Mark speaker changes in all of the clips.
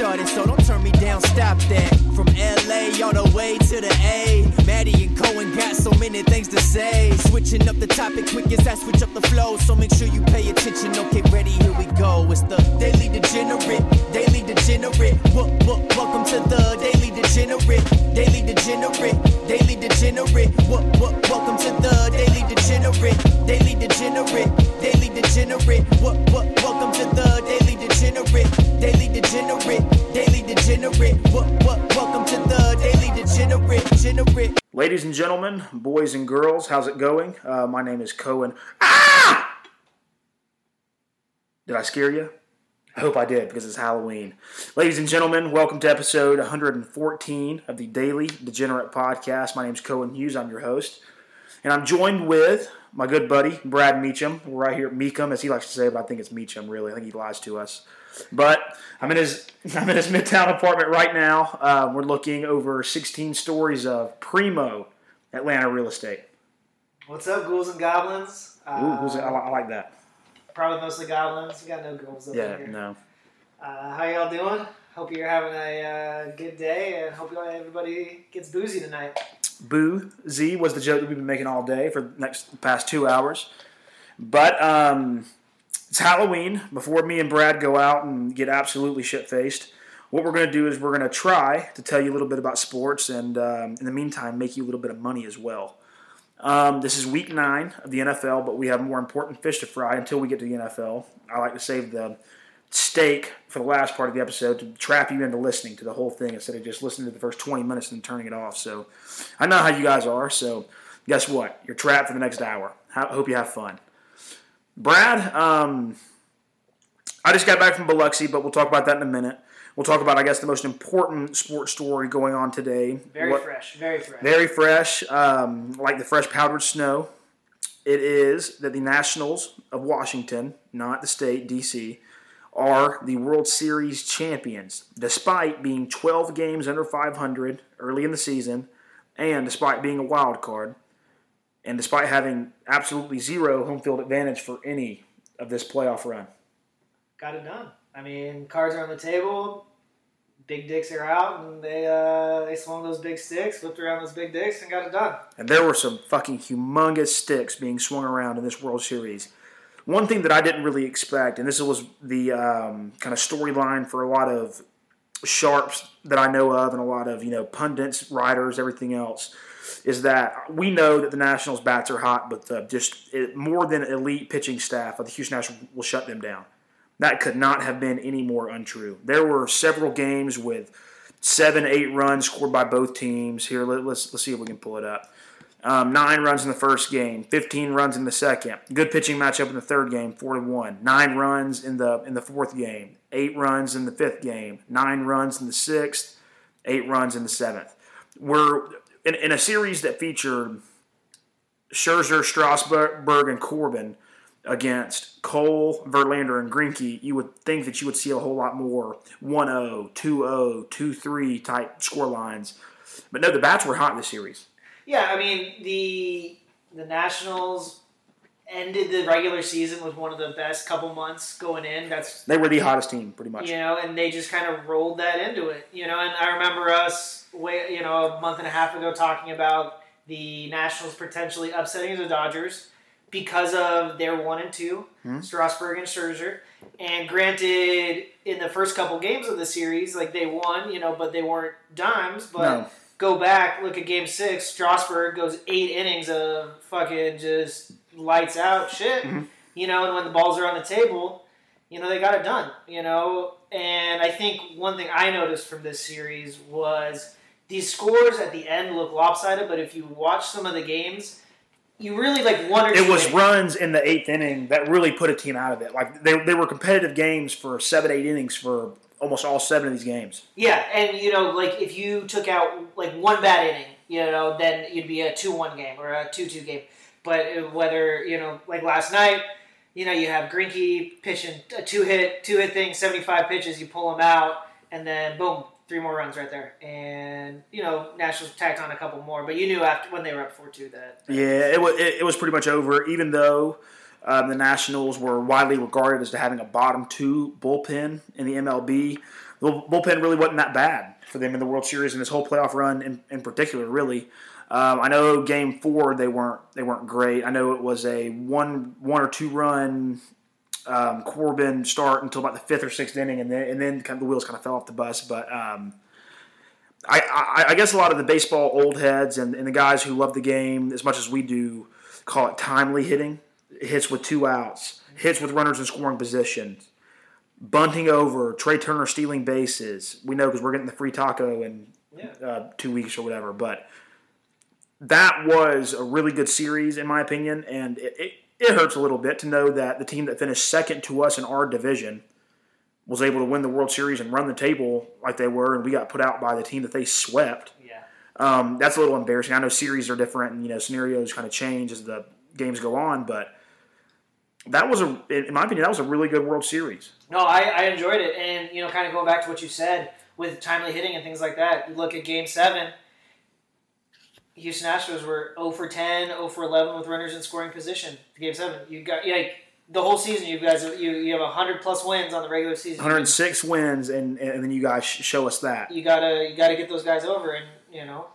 Speaker 1: started, so don't turn me down, stop that. From LA all the way to the A. Maddie and Cohen got so many things to say. Switching up the topic quick as I switch up the flow, so make sure
Speaker 2: boys and girls, how's it going? Uh, my name is Cohen. Ah! Did I scare you? I hope I did because it's Halloween. Ladies and gentlemen, welcome to episode 114 of the Daily Degenerate Podcast. My name is Cohen Hughes. I'm your host. And I'm joined with my good buddy, Brad Meacham. We're right here at Meacham, as he likes to say, but I think it's Meacham, really. I think he lies to us. But I'm in his I'm in his midtown apartment right now. Uh, we're looking over 16 stories of primo Atlanta real estate.
Speaker 3: What's up, ghouls and goblins?
Speaker 2: Ooh, it? I, I like that.
Speaker 3: Probably mostly goblins. We got no ghouls over
Speaker 2: Yeah,
Speaker 3: here.
Speaker 2: no.
Speaker 3: Uh, how y'all doing? Hope you're having a uh, good day, and hope everybody gets boozy tonight.
Speaker 2: Boo Z was the joke that we've been making all day for the next past two hours. But um, it's Halloween. Before me and Brad go out and get absolutely shit faced, what we're going to do is we're going to try to tell you a little bit about sports and um, in the meantime make you a little bit of money as well. Um, this is week nine of the NFL, but we have more important fish to fry until we get to the NFL. I like to save the steak for the last part of the episode to trap you into listening to the whole thing instead of just listening to the first 20 minutes and turning it off. So I know how you guys are. So guess what? You're trapped for the next hour. I hope you have fun. Brad, um, I just got back from Biloxi, but we'll talk about that in a minute. We'll talk about, I guess, the most important sports story going on today.
Speaker 3: Very
Speaker 2: What-
Speaker 3: fresh, very fresh.
Speaker 2: very fresh, um, like the fresh powdered snow. It is that the Nationals of Washington, not the state, D.C., are the World Series champions, despite being 12 games under 500 early in the season, and despite being a wild card, and despite having absolutely zero home field advantage for any of this playoff run.
Speaker 3: got it done. I mean, cards are on the table. Big dicks are out, and they uh, they swung those big sticks, whipped around those big dicks, and got it done.
Speaker 2: And there were some fucking humongous sticks being swung around in this World Series. One thing that I didn't really expect, and this was the um, kind of storyline for a lot of sharps that I know of, and a lot of you know pundits, writers, everything else, is that we know that the Nationals bats are hot, but the, just it, more than elite pitching staff of the Houston Nationals will shut them down. That could not have been any more untrue. There were several games with seven, eight runs scored by both teams. Here, let, us let's see if we can pull it up. Um, nine runs in the first game, 15 runs in the second. Good pitching matchup in the third game, four to one. Nine runs in the in the fourth game, eight runs in the fifth game, nine runs in the sixth, eight runs in the seventh. We're in, in a series that featured Scherzer, Strasburg, and Corbin against Cole, Verlander, and Greinke, you would think that you would see a whole lot more 1-0, 2-0, 2-3 type score lines. But no, the bats were hot in this series.
Speaker 3: Yeah, I mean the the Nationals ended the regular season with one of the best couple months going in. That's
Speaker 2: They were the hottest team, pretty much.
Speaker 3: you know, and they just kind of rolled that into it. You know, and I remember us way you know a month and a half ago talking about the Nationals potentially upsetting the Dodgers because of their one and 2
Speaker 2: Hmm.
Speaker 3: Strasburg and Scherzer. And granted, in the first couple games of the series, like they won, you know, but they weren't dimes. But
Speaker 2: No.
Speaker 3: go back, look at Game Six. Strasburg goes eight innings of fucking just lights out shit.
Speaker 2: Mhm.
Speaker 3: You know, and when the balls are on the table, you know they got it done. You know, and I think one thing I noticed from this series was these scores at the end look lopsided, but if you watch some of the games, you really like one or
Speaker 2: It was runs in the eighth inning that really put a team out of it. Like they, they were competitive games for seven, eight innings for almost all seven of these games.
Speaker 3: Yeah, and you know, like if you took out like one bad inning, you know, then you'd be a two-one game or a two-two game. But uh, whether you know, like last night, you know, you have Greinke pitching a two-hit, two-hit thing, seventy-five pitches, you pull him out, and then boom, three more runs right there. And you know, Nationals tacked on a couple more, but you knew after when they were up four-two that
Speaker 2: Yeah, it was it, it was pretty much over. Even though Um, the Nationals were widely regarded as to having a bottom two bullpen in the MLB. The bullpen really wasn't that bad for them in the World Series and this whole playoff run in, in particular, really. Um, I know Game Four they weren't they weren't great. I know it was a one one or two run um, Corbin start until about the fifth or sixth inning, and then and then kind of the wheels kind of fell off the bus. But um, I, I, I, guess a lot of the baseball old heads and, and, the guys who love the game as much as we do call it timely hitting. Hits with two outs, hits with runners in scoring position, bunting over, Trea Turner stealing bases. We know because we're getting the free taco in yeah. uh, two weeks or whatever. But that was a really good series, in my opinion, and it, it, it hurts a little bit to know that the team that finished second to us in our division was able to win the World Series and run the table like they were, and we got put out by the team that they swept.
Speaker 3: Yeah,
Speaker 2: um, that's a little embarrassing. I know series are different, and you know scenarios kind of change as the games go on, but that was a, in my opinion, that was a really good World Series.
Speaker 3: No, I, I enjoyed it, and you know, kind of going back to what you said with timely hitting and things like that. You look at Game Seven. Houston Astros were 0 for 10, 0 for 11 with runners in scoring position. Game seven, you got yeah, the whole season. You guys, you you have 100 plus wins on the regular season.
Speaker 2: 106 wins, and and then you guys show us that.
Speaker 3: You gotta you gotta get those guys over, and you know,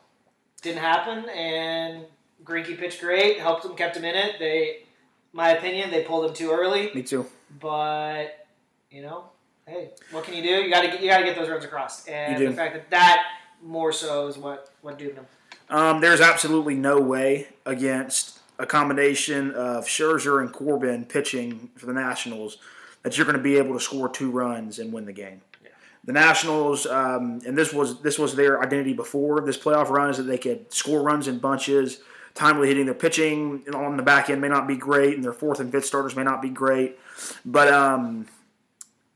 Speaker 3: didn't happen. And Greinke pitched great, helped them, kept them in it. They, my opinion, they pulled them too early.
Speaker 2: Me too.
Speaker 3: But you know, hey, what can you do? You gotta get you gotta get those runs across, and the fact that that more so is what what doomed them.
Speaker 2: Um, there's absolutely no way against a combination of Scherzer and Corbin pitching for the Nationals that you're going to be able to score two runs and win the game. Yeah. The Nationals, um, and this was this was their identity before this playoff run, is that they could score runs in bunches, timely hitting. Their pitching on the back end may not be great, and their fourth and fifth starters may not be great. But um,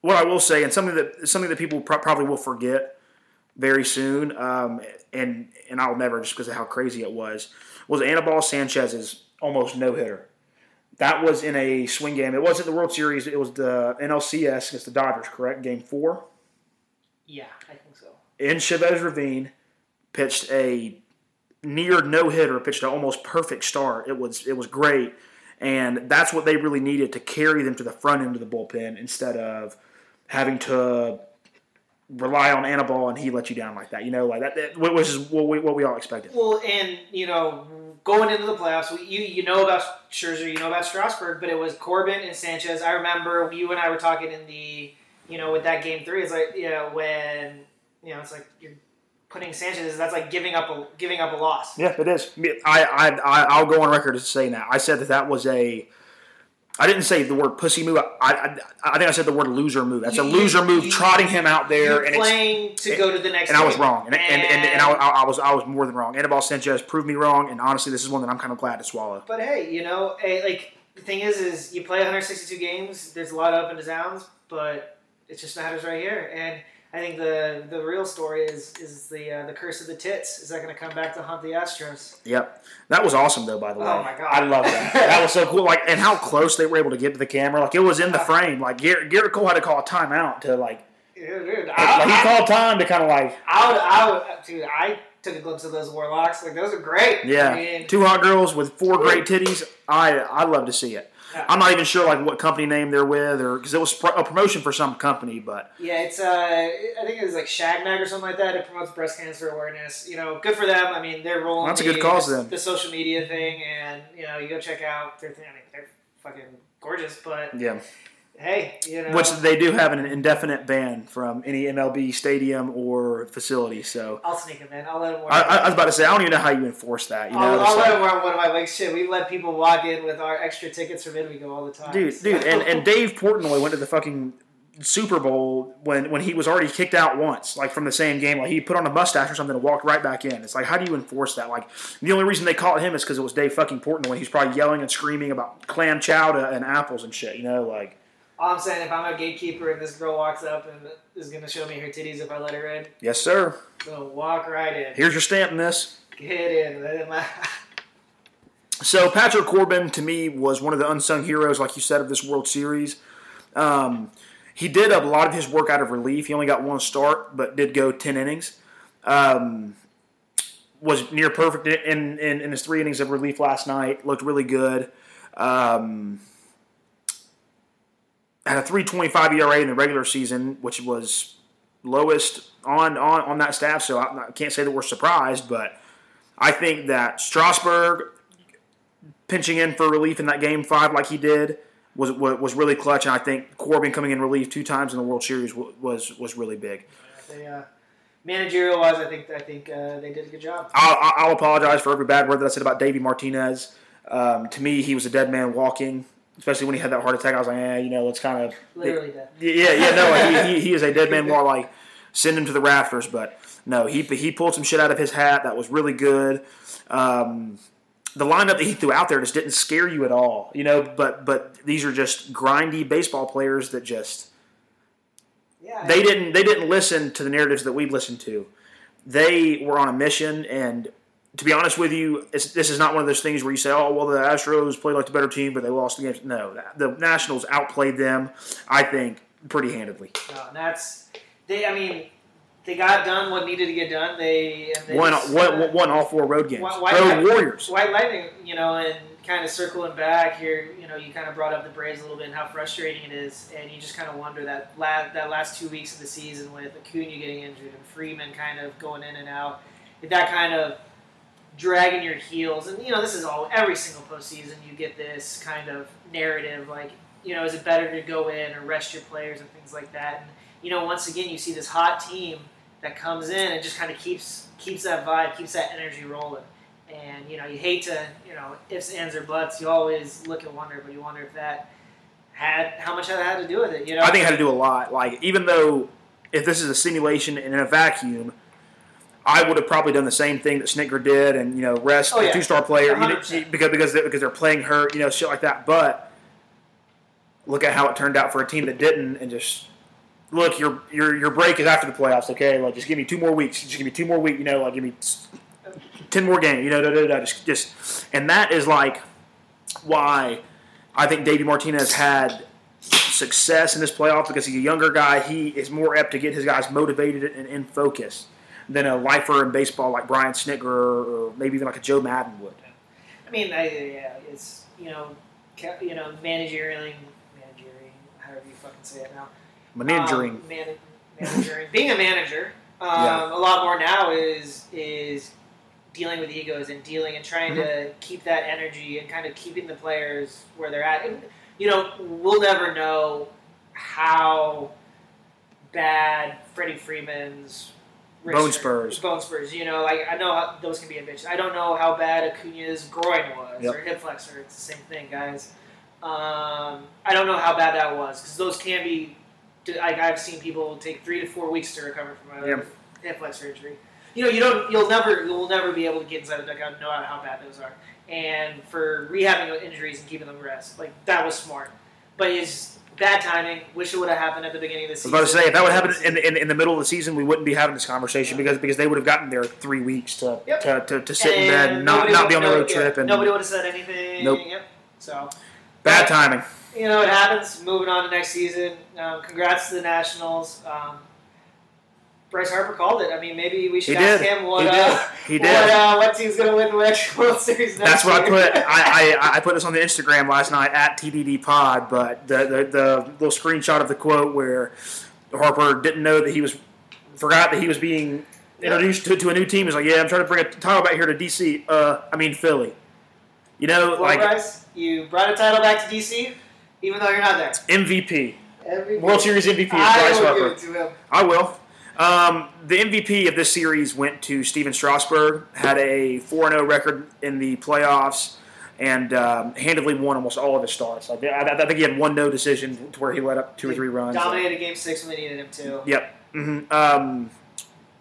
Speaker 2: what I will say, and something that something that people pro- probably will forget very soon, um, and and I'll never just because of how crazy it was, was Anibal Sanchez's almost no hitter. That was in a swing game. It wasn't the World Series. It was the NLCS against the Dodgers, correct? Game four.
Speaker 3: Yeah, I think so.
Speaker 2: In Chavez Ravine, pitched a near no hitter, pitched an almost perfect start. It was it was great, and that's what they really needed to carry them to the front end of the bullpen instead of having to rely on Anibal and he let you down like that. You know, like that, that which is what we, what we all expected.
Speaker 3: Well, and you know, going into the playoffs, you you know about Scherzer, you know about Strasburg, but it was Corbin and Sanchez. I remember you and I were talking in the you know with that game three. It's like you know when you know it's like you're putting Sanchez. That's like giving up a giving up a loss.
Speaker 2: Yeah, it is. I I I'll go on record as saying that. I said that that was a I didn't say the word pussy move. I, I, I think I said the word loser move. That's a loser move, you, trotting him out there
Speaker 3: and playing to go to the next.
Speaker 2: And game. I was wrong, and and, and, and I, I, was I was more than wrong. Anibal Sanchez proved me wrong, and honestly, this is one that I'm kind of glad to swallow.
Speaker 3: But hey, you know, like the thing is, is you play 162 games. There's a lot of up and downs, but it just matters right here, and I think the the real story is is the uh, the curse of the tits. Is that going to come back to haunt the Astros?
Speaker 2: Yep, that was awesome though. By the way,
Speaker 3: oh my god,
Speaker 2: I love that. that was so cool. Like, and how close they were able to get to the camera. Like, it was in the frame. Like, Gerrit, Gerrit Cole had to call a timeout to like.
Speaker 3: Dude, dude,
Speaker 2: like, I, he called time to kind of like.
Speaker 3: I would, I would, dude, I took a glimpse of those warlocks. Like, those are great.
Speaker 2: Yeah, I mean, two hot girls with four great titties. I I love to see it. I'm not even sure like what company name they're with, or because it was a promotion for some company, but
Speaker 3: yeah, it's uh, I think it was like Shagmag or something like that. It promotes breast cancer awareness. You know, good for them. I mean, they're rolling.
Speaker 2: That's the, a good cause then.
Speaker 3: The social media thing, and you know, you go check out their thing. I mean, they're fucking gorgeous, but
Speaker 2: yeah
Speaker 3: hey, you know,
Speaker 2: which they do have an indefinite ban from any MLB stadium or facility. So
Speaker 3: I'll sneak him in. I'll let him.
Speaker 2: I, I, was about to say I don't even know how you enforce that. You know,
Speaker 3: I'll, I'll let him wear one of my like shit. We let people walk in with our extra tickets from Indigo all the time,
Speaker 2: dude. Dude, and, and Dave Portnoy went to the fucking Super Bowl when when he was already kicked out once, like from the same game. Like he put on a mustache or something and walked right back in. It's like how do you enforce that? Like the only reason they caught him is because it was Dave fucking Portnoy. He's probably yelling and screaming about clam chowder and apples and shit. You know, like.
Speaker 3: All I'm saying, if I'm a gatekeeper and this girl walks up and is going to show me her titties if I let her in,
Speaker 2: yes, sir.
Speaker 3: So walk right in.
Speaker 2: Here's your stamp, miss.
Speaker 3: Get in.
Speaker 2: so Patrick Corbin, to me, was one of the unsung heroes, like you said, of this World Series. Um, he did a lot of his work out of relief. He only got one start, but did go ten innings. Um, was near perfect in, in, in his three innings of relief last night. Looked really good. Um, had a 3.25 ERA in the regular season, which was lowest on on, on that staff. So I, I can't say that we're surprised, but I think that Strasburg pinching in for relief in that game five like he did was was really clutch, and I think Corbin coming in relief two times in the World Series was was really big.
Speaker 3: They, uh, managerial wise, I think I think uh, they did a good job.
Speaker 2: I'll, I'll, apologize for every bad word that I said about Davey Martinez. Um, to me, he was a dead man walking. Especially when he had that heart attack, I was like, eh, you know, it's kind of
Speaker 3: literally dead.
Speaker 2: Yeah, yeah, no, he, he, he is a dead man walk. Like send him to the rafters, but no, he he pulled some shit out of his hat that was really good. Um, the lineup that he threw out there just didn't scare you at all, you know. But but these are just grindy baseball players that just
Speaker 3: yeah,
Speaker 2: they didn't they didn't listen to the narratives that we listened to. They were on a mission, and to be honest with you, this is not one of those things where you say, "Oh, well, the Astros played like the better team, but they lost the game." No, the Nationals outplayed them. I think pretty handedly.
Speaker 3: No, and that's they. I mean, they got done what needed to get done. They, they
Speaker 2: won, just, won, uh, won all four road games. White, road Lightning, Warriors.
Speaker 3: White Lightning, you know, and kind of circling back here, you know, you kind of brought up the Braves a little bit and how frustrating it is, and you just kind of wonder that last, that last two weeks of the season with Acuna getting injured and Freeman kind of going in and out, that kind of dragging your heels. And you know, this is all every single postseason you get this kind of narrative, like you know, is it better to go in or rest your players and things like that. And you know, once again, you see this hot team that comes in and just kind of keeps keeps that vibe, keeps that energy rolling. And you know, you hate to, you know, ifs, ands, or buts. You always look and wonder, but you wonder if that had how much that had to do with it. You know,
Speaker 2: I think it had to do a lot. Like even though if this is a simulation in a vacuum, I would have probably done the same thing that Snitker did, and you know, rest oh, yeah. a two-star player you know, because because they, because they're playing hurt, you know, shit like that. But look at how it turned out for a team that didn't, and just look, your your your break is after the playoffs. Okay, like just give me two more weeks. Just give me two more weeks. You know, like give me ten more games. You know, da, da, da, just just and that is like why I think Davey Martinez had success in this playoff because he's a younger guy. He is more apt to get his guys motivated and in focus than a lifer in baseball like Brian Snitker or maybe even like a Joe Maddon would.
Speaker 3: I mean, I, yeah, it's you know, you know, managerial, managerial, however you fucking say it now
Speaker 2: Managering.
Speaker 3: Um, man, managering. Being a manager, um, yeah. a lot more now is is dealing with egos and dealing and trying mm-hmm. to keep that energy and kind of keeping the players where they're at. And, you know, we'll never know how bad Freddie Freeman's
Speaker 2: bone spurs,
Speaker 3: bone spurs. You know, like I know how, those can be a bitch. I don't know how bad Acuna's groin was yep. or hip flexor. It's the same thing, guys. Um, I don't know how bad that was because those can be like I've seen people take three to four weeks to recover from a yep. hip flexor injury. You know, you don't, you'll never, you'll never be able to get inside the dugout and know how bad those are. And for rehabbing injuries and keeping them rest, like that was smart. But it's bad timing. Wish it would have happened at the beginning of the season.
Speaker 2: I was about to say if that would happen in, in, in, the middle of the season, we wouldn't be having this conversation because because they would have gotten there three weeks to yep. to, to, to, sit and in bed and not, not be on the road trip. And
Speaker 3: nobody would have said anything.
Speaker 2: Nope.
Speaker 3: Yep. So
Speaker 2: bad timing
Speaker 3: you know, it happens. Moving on to next season. Um, congrats to the Nationals. Um, Bryce Harper called it. I mean, maybe we should he ask did. him what,
Speaker 2: he
Speaker 3: uh,
Speaker 2: he
Speaker 3: did. what, uh, what team's going to win the next World Series
Speaker 2: That's what
Speaker 3: year.
Speaker 2: I put. I, I, I, put this on the Instagram last night at TDD Pod, but the, the, the little screenshot of the quote where Harper didn't know that he was forgot that he was being introduced to, to a new team. He's like, yeah, I'm trying to bring a title back here to DC. Uh, I mean Philly. You know,
Speaker 3: well,
Speaker 2: like
Speaker 3: Bryce, you brought a title back to DC even though you're not there.
Speaker 2: MVP.
Speaker 3: MVP.
Speaker 2: World Series MVP is
Speaker 3: Bryce
Speaker 2: Harper.
Speaker 3: Give it to him.
Speaker 2: I will. Um, the MVP of this series went to Stephen Strasburg. Had a 4 0 record in the playoffs and um, handily won almost all of his starts. I, I, I, think he had one no decision to where he let up two or three runs.
Speaker 3: Dominated game six when they needed him to.
Speaker 2: Yep. Mm-hmm. Um,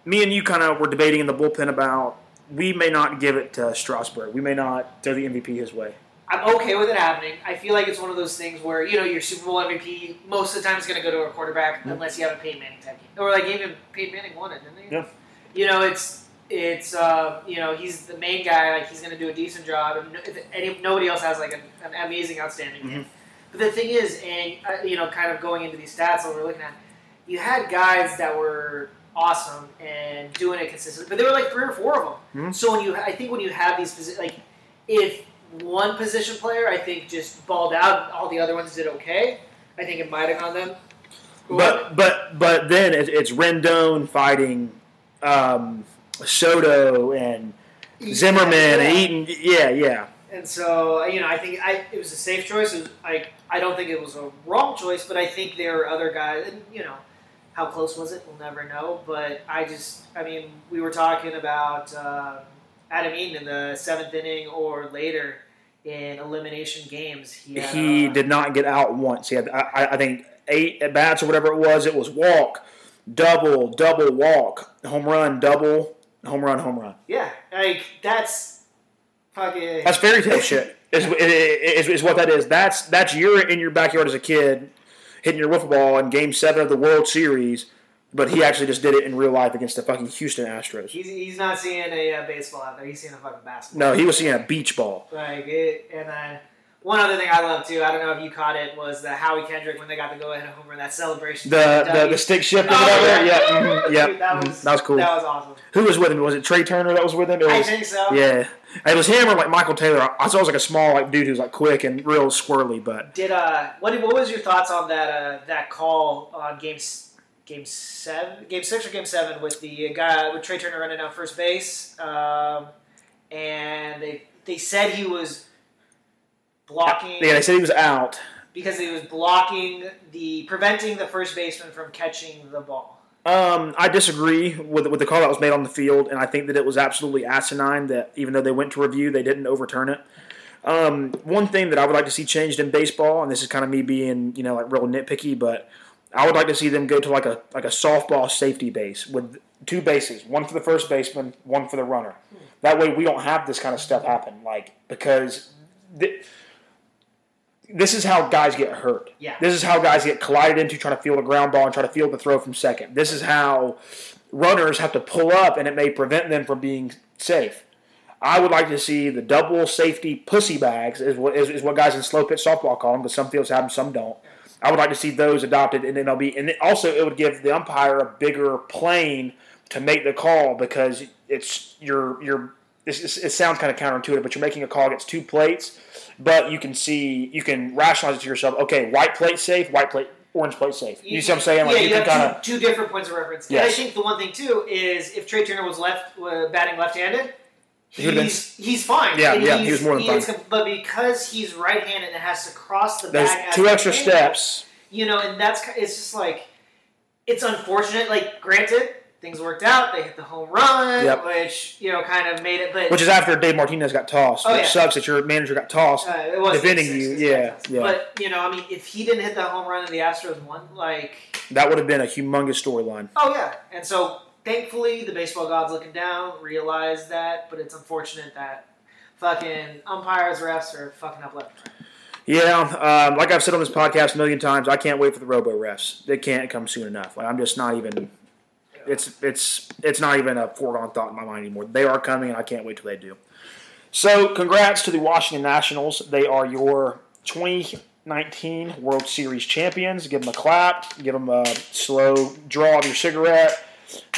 Speaker 2: me and you kind of were debating in the bullpen about we may not give it to Strasburg. We may not throw the MVP his way.
Speaker 3: I'm okay with it happening. I feel like it's one of those things where you know your Super Bowl MVP most of the time is going to go to a quarterback mm-hmm. unless you have a Peyton Manning type game, or like even Peyton Manning won it, didn't he?
Speaker 2: Yeah.
Speaker 3: You know, it's it's uh, you know he's the main guy. Like he's going to do a decent job, and, and nobody else has like an, an amazing, outstanding mm-hmm. game. But the thing is, and uh, you know, kind of going into these stats that we're looking at, you had guys that were awesome and doing it consistently, but there were like three or four of them. Mm-hmm. So when you, I think when you have these, like if one position player, I think, just balled out. All the other ones did okay. I think it might have gone them.
Speaker 2: But but but then it's Rendon fighting um, Soto and Zimmerman
Speaker 3: Yeah.
Speaker 2: and Eaton. Yeah, yeah.
Speaker 3: And so, you know, I think I, it was a safe choice. It was, I, I don't think it was a wrong choice, but I think there are other guys, and, you know, how close was it? We'll never know. But I just, I mean, we were talking about um Adam Eaton in the seventh inning or later in elimination games. He, had,
Speaker 2: He
Speaker 3: uh,
Speaker 2: did not get out once. He had I, I- think eight at bats or whatever it was. It was walk, double, double walk, home run, double, home run, home run.
Speaker 3: Yeah, like, that's fucking.
Speaker 2: That's fairy tale shit. Is, is, is what that is. That's that's you're in your backyard as a kid hitting your wiffle ball in Game Seven of the World Series, but he actually just did it in real life against the fucking Houston Astros.
Speaker 3: He's, he's not seeing a uh, baseball out there. He's seeing a fucking basketball.
Speaker 2: No, he was seeing a beach ball.
Speaker 3: Like it, and then one other thing I love too. I don't know if you caught it was the Howie Kendrick when they got the go ahead and home that celebration.
Speaker 2: The the, the stick shift or
Speaker 3: Oh,
Speaker 2: whatever.
Speaker 3: yeah.
Speaker 2: Yeah, mhm, yeah.
Speaker 3: Dude, that
Speaker 2: mhm,
Speaker 3: was
Speaker 2: that was cool.
Speaker 3: That was awesome.
Speaker 2: Who was with him? Was it Trea Turner that was with him? It
Speaker 3: I
Speaker 2: was,
Speaker 3: think so.
Speaker 2: yeah, it was him or like Michael Taylor. I saw it was like a small like dude who's like quick and real squirrely, but
Speaker 3: Did uh, what what was your thoughts on that uh that call on games game seven, game six or game seven with the guy with Trea Turner running down first base, um, and they they said he was blocking.
Speaker 2: yeah, they said he was out.
Speaker 3: because he was blocking the preventing the first baseman from catching the ball.
Speaker 2: Um, I disagree with with the call that was made on the field, and I think that it was absolutely asinine that even though they went to review, they didn't overturn it. Um, one thing that I would like to see changed in baseball, and this is kind of me being you know like real nitpicky, but I would like to see them go to like a like a softball safety base with two bases, one for the first baseman, one for the runner. That way, we don't have this kind of stuff happen, like because. Th- this is how guys get hurt.
Speaker 3: Yeah.
Speaker 2: This is how guys get collided into trying to field a ground ball and try to field the throw from second. This is how runners have to pull up and it may prevent them from being safe. I would like to see the double safety pussy bags is what is, is what guys in slow pitch softball call them because some fields have them, some don't. I would like to see those adopted in MLB, and also it would give the umpire a bigger plane to make the call because it's it's, it's- it sounds kind of counterintuitive, but you're making a call against two plates, but you can see you can rationalize it to yourself. Okay, white plate safe, white plate, orange plate safe. You, see what I'm saying? Like
Speaker 3: yeah,
Speaker 2: you,
Speaker 3: you have
Speaker 2: kind of
Speaker 3: two, two different points of reference. And I think the one thing too is if Trea Turner was left uh, batting left-handed,
Speaker 2: He would've been-
Speaker 3: he's he's fine.
Speaker 2: Yeah,
Speaker 3: And
Speaker 2: yeah,
Speaker 3: he's,
Speaker 2: he was more than
Speaker 3: he is
Speaker 2: fine.
Speaker 3: But because he's right-handed and has to cross the
Speaker 2: there's
Speaker 3: bag,
Speaker 2: two extra steps.
Speaker 3: You know, and that's it's just like it's unfortunate. Like, granted, things worked out. They hit the home run,
Speaker 2: Yep.
Speaker 3: which you know kind of made it. But
Speaker 2: Which is after Dave Martinez got tossed.
Speaker 3: Oh,
Speaker 2: which
Speaker 3: yeah.
Speaker 2: sucks that your manager got tossed.
Speaker 3: Uh, it was
Speaker 2: defending
Speaker 3: six,
Speaker 2: you, yeah, yeah.
Speaker 3: But you know, I mean, if he didn't hit that home run and the Astros won, like,
Speaker 2: That would have been a humongous storyline.
Speaker 3: oh yeah. And so, thankfully, the baseball gods looking down realized that. But it's unfortunate that fucking umpires, refs are fucking up left. and right.
Speaker 2: Yeah, um, like I've said on this podcast a million times, I can't wait for the robo refs. They can't come soon enough. Like I'm just not even. It's it's it's not even a foregone thought in my mind anymore. They are coming, and I can't wait till they do. So, congrats to the Washington Nationals. They are your 2019 World Series champions. Give them a clap. Give them a slow draw of your cigarette.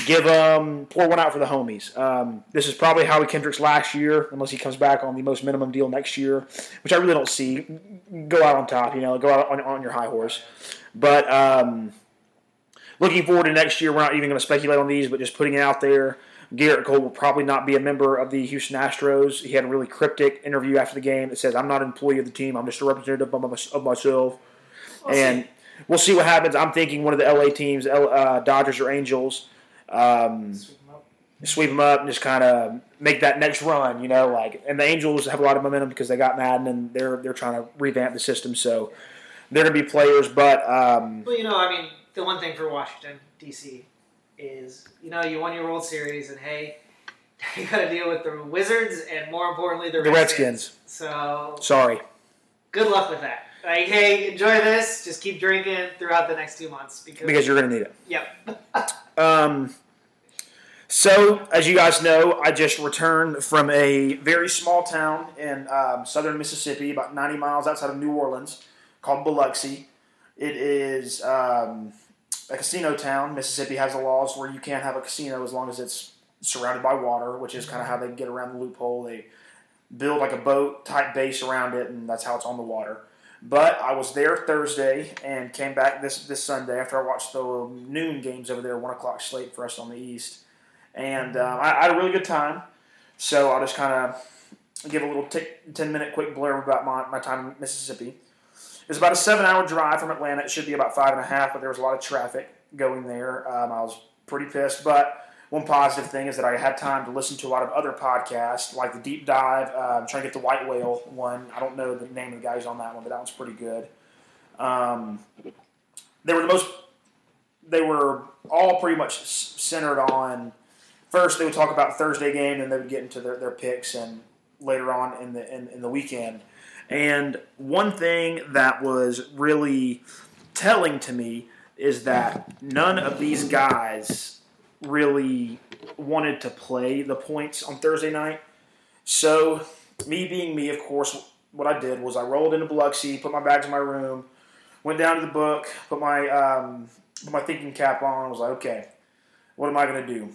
Speaker 2: Give them pour one out for the homies. Um, this is probably Howie Kendrick's last year, unless he comes back on the most minimum deal next year, which I really don't see. Go out on top, you know, go out on, on your high horse. But um, looking forward to next year, we're not even going to speculate on these, but just putting it out there. Gerrit Cole will probably not be a member of the Houston Astros. He had a really cryptic interview after the game that says, "I'm not an employee of the team. I'm just a representative of, of myself."
Speaker 3: We'll
Speaker 2: and
Speaker 3: see.
Speaker 2: we'll see what happens. I'm thinking one of the LA teams, L- uh, Dodgers or Angels, um,
Speaker 3: Sweep 'em up.
Speaker 2: sweep them up and just kind of make that next run. You know, like and the Angels have a lot of momentum because they got Maddon and they're they're trying to revamp the system. So they're going to be players, but um,
Speaker 3: Well, you know, I mean, the one thing for Washington D.C. is, you know, you won your World Series, and hey, you got to deal with the Wizards, and more importantly, the,
Speaker 2: The Redskins.
Speaker 3: So
Speaker 2: sorry.
Speaker 3: good luck with that. Like, hey, enjoy this. Just keep drinking throughout the next two months because,
Speaker 2: Because you're going to need it.
Speaker 3: yep.
Speaker 2: Um, so, as you guys know, I just returned from a very small town in um, southern Mississippi, about 90 miles outside of New Orleans, called Biloxi. It is um, a casino town. Mississippi has the laws where you can't have a casino as long as it's surrounded by water, which is kind of how they get around the loophole. They build like a boat type base around it, and that's how it's on the water. But I was there Thursday and came back this this Sunday after I watched the noon games over there, one o'clock slate for us on the East, and uh, I, I had a really good time. So I'll just kind of give a little t- ten minute quick blurb about my, my time in Mississippi. It's about a seven hour drive from Atlanta. It should be about five and a half, but there was a lot of traffic going there. Um, I was pretty pissed, but one positive thing is that I had time to listen to a lot of other podcasts, like the Deep Dive. Uh, I'm trying to get the White Whale one. I don't know the name of the guys on that one, but that one's pretty good. Um, they were the most. They were all pretty much centered on. First, they would talk about Thursday game, and they would get into their, their picks, and later on in the in, in the weekend. And one thing that was really telling to me is that none of these guys really wanted to play the points on Thursday night. So, me being me, of course, what I did was I rolled into Biloxi, put my bags in my room, went down to the book, put my um, put my thinking cap on, was like, okay, what am I going to do?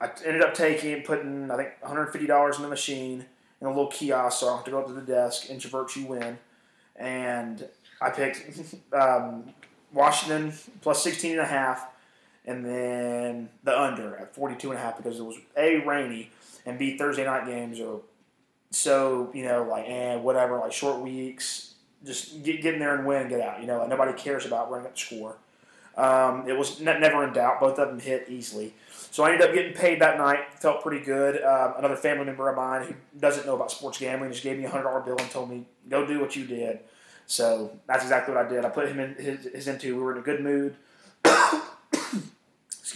Speaker 2: I ended up taking putting I think 150 dollars in the machine in a little kiosk, so I have to go up to the desk. Introvert, you win, and I picked um, Washington plus 16 and a half and then the under at 42 and a half because it was a rainy and b Thursday night games are so you know like and eh, whatever like short weeks just get, get in there and win and get out you know like nobody cares about running up the score. Um, it was ne- never in doubt. Both of them hit easily. So I ended up getting paid that night. Felt pretty good. Um, another family member of mine who doesn't know about sports gambling just gave me a hundred dollar bill and told me go do what you did. So that's exactly what I did. I put him in his, his into we were in a good mood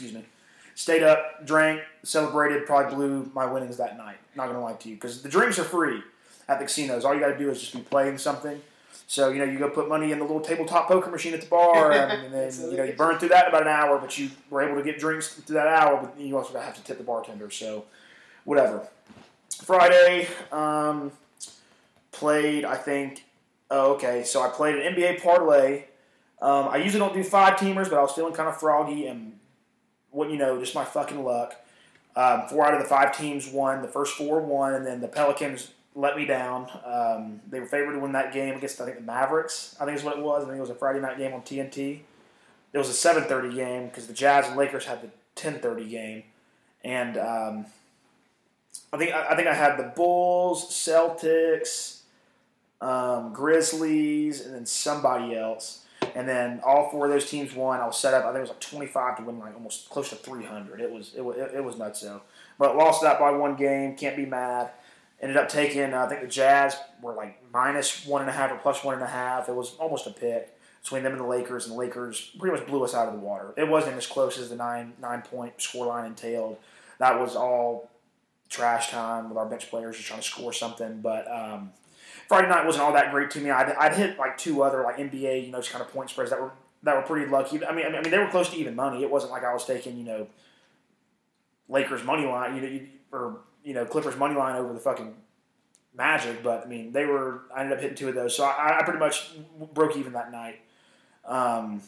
Speaker 2: excuse me, stayed up, drank, celebrated, probably blew my winnings that night. Not gonna lie to you, because the drinks are free at the casinos. All you got to do is just be playing something. So you know, you go put money in the little tabletop poker machine at the bar, and, then you know you burn through that in about an hour. But you were able to get drinks through that hour, but you also have to tip the bartender. So whatever. Friday, um, played. I think. Oh, okay. So I played an NBA parlay. Um, I usually don't do five teamers, but I was feeling kind of froggy and what you know, just my fucking luck. Um, four out of the five teams won. The first four won, and then the Pelicans let me down. Um, they were favored to win that game against I think the Mavericks. I think is what it was. I think it was a Friday night game on TNT. It was a seven thirty game because the Jazz and Lakers had the ten thirty game, and um, I think I think I had the Bulls, Celtics, um, Grizzlies, and then somebody else and then all four of those teams won. I was set up. I think it was like 25 to win like almost close to 300. It was it was it was nuts though. But lost that by one game. Can't be mad. Ended up taking. Uh, I think the Jazz were like minus one and a half or plus one and a half. It was almost a pick between them and the Lakers, and the Lakers pretty much blew us out of the water. It wasn't as close as the nine nine point scoreline entailed. That was all trash time with our bench players just trying to score something. But um, Friday night wasn't all that great to me. I'd, I'd hit like two other like NBA, you know, kind of point spreads that were that were pretty lucky. I mean, I mean, they were close to even money. It wasn't like I was taking, you know, Lakers money line, you know, or you know, Clippers money line over the fucking Magic. But I mean, they were. I ended up hitting two of those, so I, I pretty much broke even that night. Um,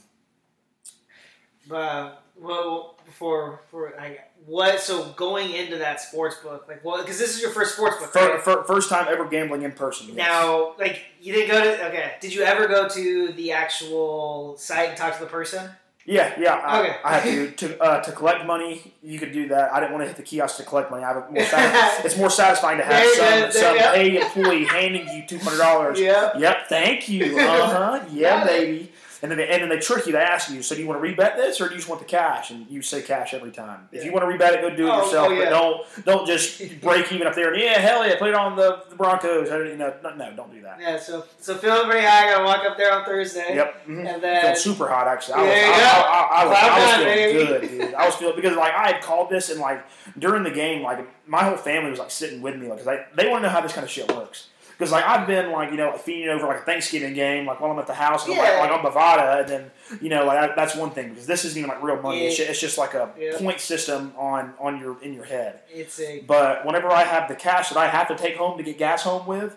Speaker 3: but well, before for I what? So going into that sports book, like, well, because this is your first sports book,
Speaker 2: right? for, first time ever gambling in person.
Speaker 3: Yes. Now, like, you didn't go to. Okay, did you ever go to the actual site and talk to the person?
Speaker 2: Yeah, yeah. Okay. I, I had to to uh, to collect money. You could do that. I didn't want to hit the kiosk to collect money. I have more it's more satisfying to have some some a employee handing you two hundred dollars. Yep. Thank you. Uh huh. Yeah, baby. And then they, and then they trick you to ask you, so do you want to rebet this or do you just want the cash? And you say cash every time. Yeah. If you want to rebet it, go do it oh, yourself. Oh, yeah. But don't don't just break even up there and yeah, hell yeah, put it on the, the Broncos. You know, no, no, don't do that.
Speaker 3: Yeah. So so feeling pretty high. I gotta walk up there on Thursday.
Speaker 2: Yep. Mm-hmm. And then Felt super hot actually. I was, yeah, I, I, I, I, was, I was feeling good, dude. I was feeling because like I had called this and like during the game, like my whole family was like sitting with me, like because they want to know how this kind of shit works. Because like I've been like you know feeding over like a Thanksgiving game like while I'm at the house and yeah. I'm, like, like on Bovada and then you know like that's one thing because this isn't even like real money. Yeah. It's, just, it's, just, like a yeah. point system on on your in your head.
Speaker 3: It's a.
Speaker 2: But whenever I have the cash that I have to take home to get gas home with,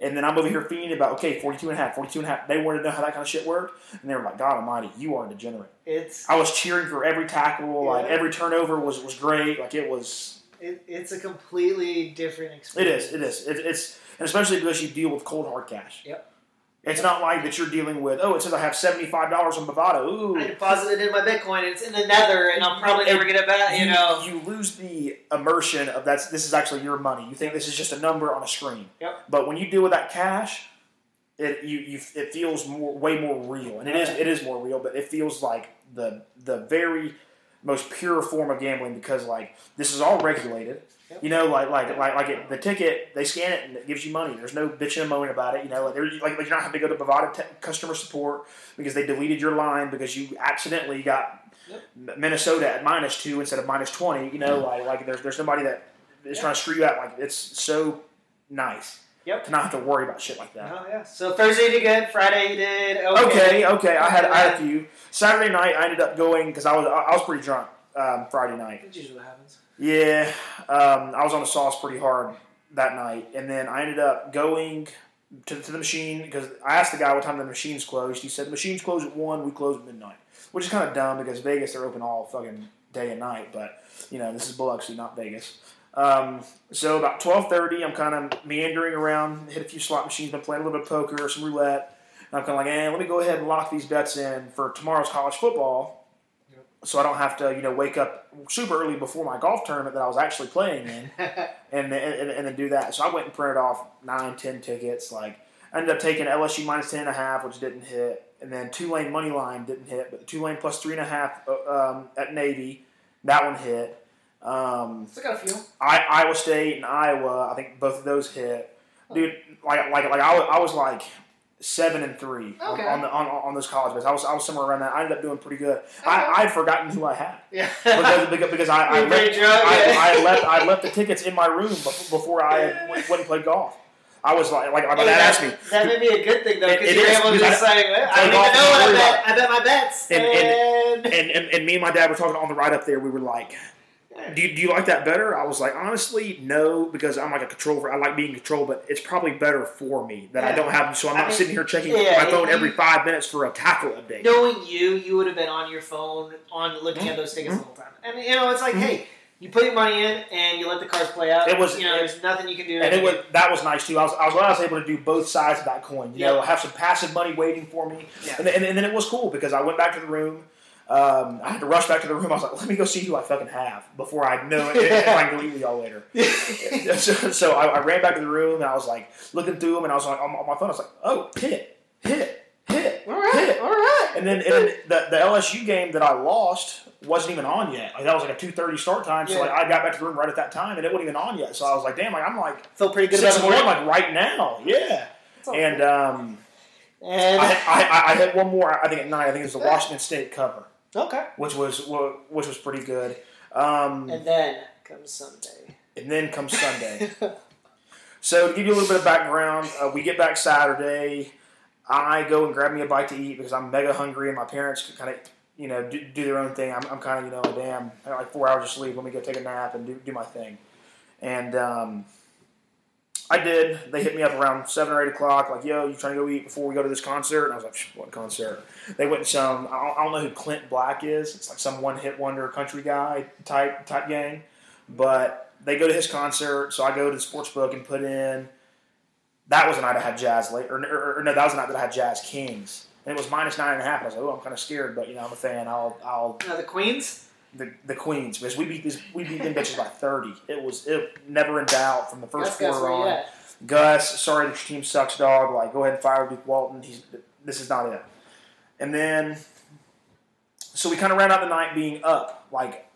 Speaker 2: and then I'm over here feeding about okay 42 and a half, 42 and a half. They wanted to know how that kind of shit worked, and they were like, God Almighty, you are a degenerate.
Speaker 3: It's.
Speaker 2: I was cheering for every tackle. Like every turnover was was great. Like it was.
Speaker 3: It, it's a completely different experience.
Speaker 2: It is. It is. It, it's and especially because you deal with cold hard cash.
Speaker 3: Yep.
Speaker 2: It's not like that you're dealing with. Oh, it says I have seventy five dollars on Bovada. Ooh,
Speaker 3: I deposited in my Bitcoin. It's in the nether, and I'll probably never get it back. You know.
Speaker 2: you lose the immersion of that's this is actually your money. You think this is just a number on a screen.
Speaker 3: Yep.
Speaker 2: But when you deal with that cash, it you, you it feels more way more real, and it is it is more real. But it feels like the the very most pure form of gambling because like this is all regulated.
Speaker 3: Yep.
Speaker 2: You know, like like like like it, the ticket, they scan it and it gives you money. There's no bitching and moaning about it. You know, like, there- like you don't have to go to Bovada te- customer support because they deleted your line because you accidentally got M- Minnesota at minus two instead of minus twenty. You know, like like there's there's nobody that is trying to screw you out. Like it's so nice
Speaker 3: Yep.
Speaker 2: to not have to worry about shit like that.
Speaker 3: Oh yeah. So Thursday you did good. Friday you did okay.
Speaker 2: Okay, okay. I had I had a few. Saturday night, I ended up going because I was I was pretty drunk um, Friday night.
Speaker 3: That's usually what happens.
Speaker 2: Yeah, um, I was on the sauce pretty hard that night, and then I ended up going to, to the machine because I asked the guy what time the machines closed. He said the machines close at one. We close at midnight, which is kind of dumb because Vegas they're open all fucking day and night. But you know this is Biloxi, not Vegas. Um, so about twelve thirty, I'm kind of meandering around, hit a few slot machines, been playing a little bit of poker, some roulette. And I'm kind of like, eh, let me go ahead and lock these bets in for tomorrow's college football, so I don't have to, you know, wake up super early before my golf tournament that I was actually playing in, and and, and, then do that. So I went and printed off nine, ten tickets. Like I ended up taking LSU minus ten and a half, which didn't hit, and then Tulane money line didn't hit, but Tulane plus three and a half uh, um, at Navy, that one hit. Um,
Speaker 3: Still got a few.
Speaker 2: I, Iowa State and Iowa, I think both of those hit. Dude, like like like I I was like seven and three on-
Speaker 3: Okay.
Speaker 2: on, the on, on those college bets. I was I was somewhere around that. I ended up doing pretty good. I I had forgotten who I had
Speaker 3: Yeah.
Speaker 2: because because, because I I left, I. I left I left the tickets in my room before I went, went and played golf. I was like like my dad asked me.
Speaker 3: that may be a good thing though, because you're
Speaker 2: is,
Speaker 3: able to just
Speaker 2: I-
Speaker 3: say, well, I don't even know what I bet. I bet my bets.
Speaker 2: And-
Speaker 3: And,
Speaker 2: And, and and me and my dad were talking on the ride up there. We were like, do you, do you like that better? I was like, honestly, no, because I'm like a control. I like being in control, but it's probably better for me that I don't have. So I'm
Speaker 3: I
Speaker 2: not
Speaker 3: mean,
Speaker 2: sitting here checking
Speaker 3: yeah,
Speaker 2: my phone
Speaker 3: you-
Speaker 2: every five minutes for a tackle update.
Speaker 3: knowing you, you would have been on your phone on looking at those tickets the whole time. And you know, it's like,
Speaker 2: Mhm.
Speaker 3: hey, you put your money in and you let the cards play out.
Speaker 2: It was-
Speaker 3: you know,
Speaker 2: it-
Speaker 3: there's nothing you can do.
Speaker 2: and it was that was nice too. I was, I was glad I was able to do both sides of that coin. You know, have some passive money waiting for me,
Speaker 3: Yeah.
Speaker 2: and, then, and then it was cool because I went back to the room. Um, I had to rush back to the room. I was like, let me go see who I fucking have before I know it. if I can delete y'all later. so so I, I ran back to the room and I was like looking through them and I was like on, my- on my phone. I was like, oh, hit, hit, hit,
Speaker 3: all right,
Speaker 2: hit.
Speaker 3: all right.
Speaker 2: And then, and then the, the LSU game that I lost wasn't even on yet. Like that was like a two thirty start time. So
Speaker 3: Yeah.
Speaker 2: like I got back to the room right at that time and it wasn't even on yet. So I was like, damn, like I'm like
Speaker 3: Feel pretty good about
Speaker 2: six
Speaker 3: the
Speaker 2: and one like right now. Yeah. And um,
Speaker 3: And
Speaker 2: I, I, I, I hit one more. I think at night. I think it was the Washington State cover,
Speaker 3: okay.
Speaker 2: which was which was pretty good. Um,
Speaker 3: And then comes Sunday.
Speaker 2: and then comes Sunday. So to give you a little bit of background, uh, we get back Saturday. I go and grab me a bite to eat because I'm mega hungry, and my parents can kind of, you know, do, do their own thing. I'm, I'm kind of, you know, damn, I got like four hours of sleep. Let me go take a nap and do, do my thing. And um, I did. They hit me up around seven or eight o'clock, like, "Yo, you trying to go eat before we go to this concert?" And I was like, "What concert?" They went to some. I don't, I don't know who Clint Black is. It's like some one-hit wonder country guy type type gang, but they go to his concert. So I go to the sports book and put in. That was the night I had Jazz late, or, or, or no, that was the night that I had Jazz Kings, and it was minus nine and a half. I was like, "Oh, I'm kind of scared, but you know, I'm a fan. I'll I'll
Speaker 3: Now the Queens.
Speaker 2: The, the Queens because we beat this we beat them bitches by thirty. It was it never in doubt from the first quarter on. Gus, sorry that your team sucks, dog. Like, go ahead and fire Duke Walton. He's this is not it. And then, so we kind of ran out the night being up like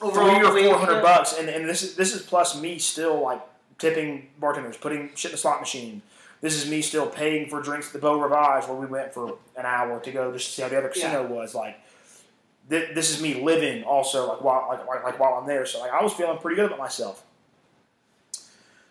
Speaker 3: Overall,
Speaker 2: three or four hundred bucks, and, and this is this is plus me still like tipping bartenders, putting shit in the slot machine. This is me still paying for drinks at the Beau Rivage where we went for an hour to go just to see how the other casino was. Like, th- this is me living also like while like, like like while I'm there. So like I was feeling pretty good about myself.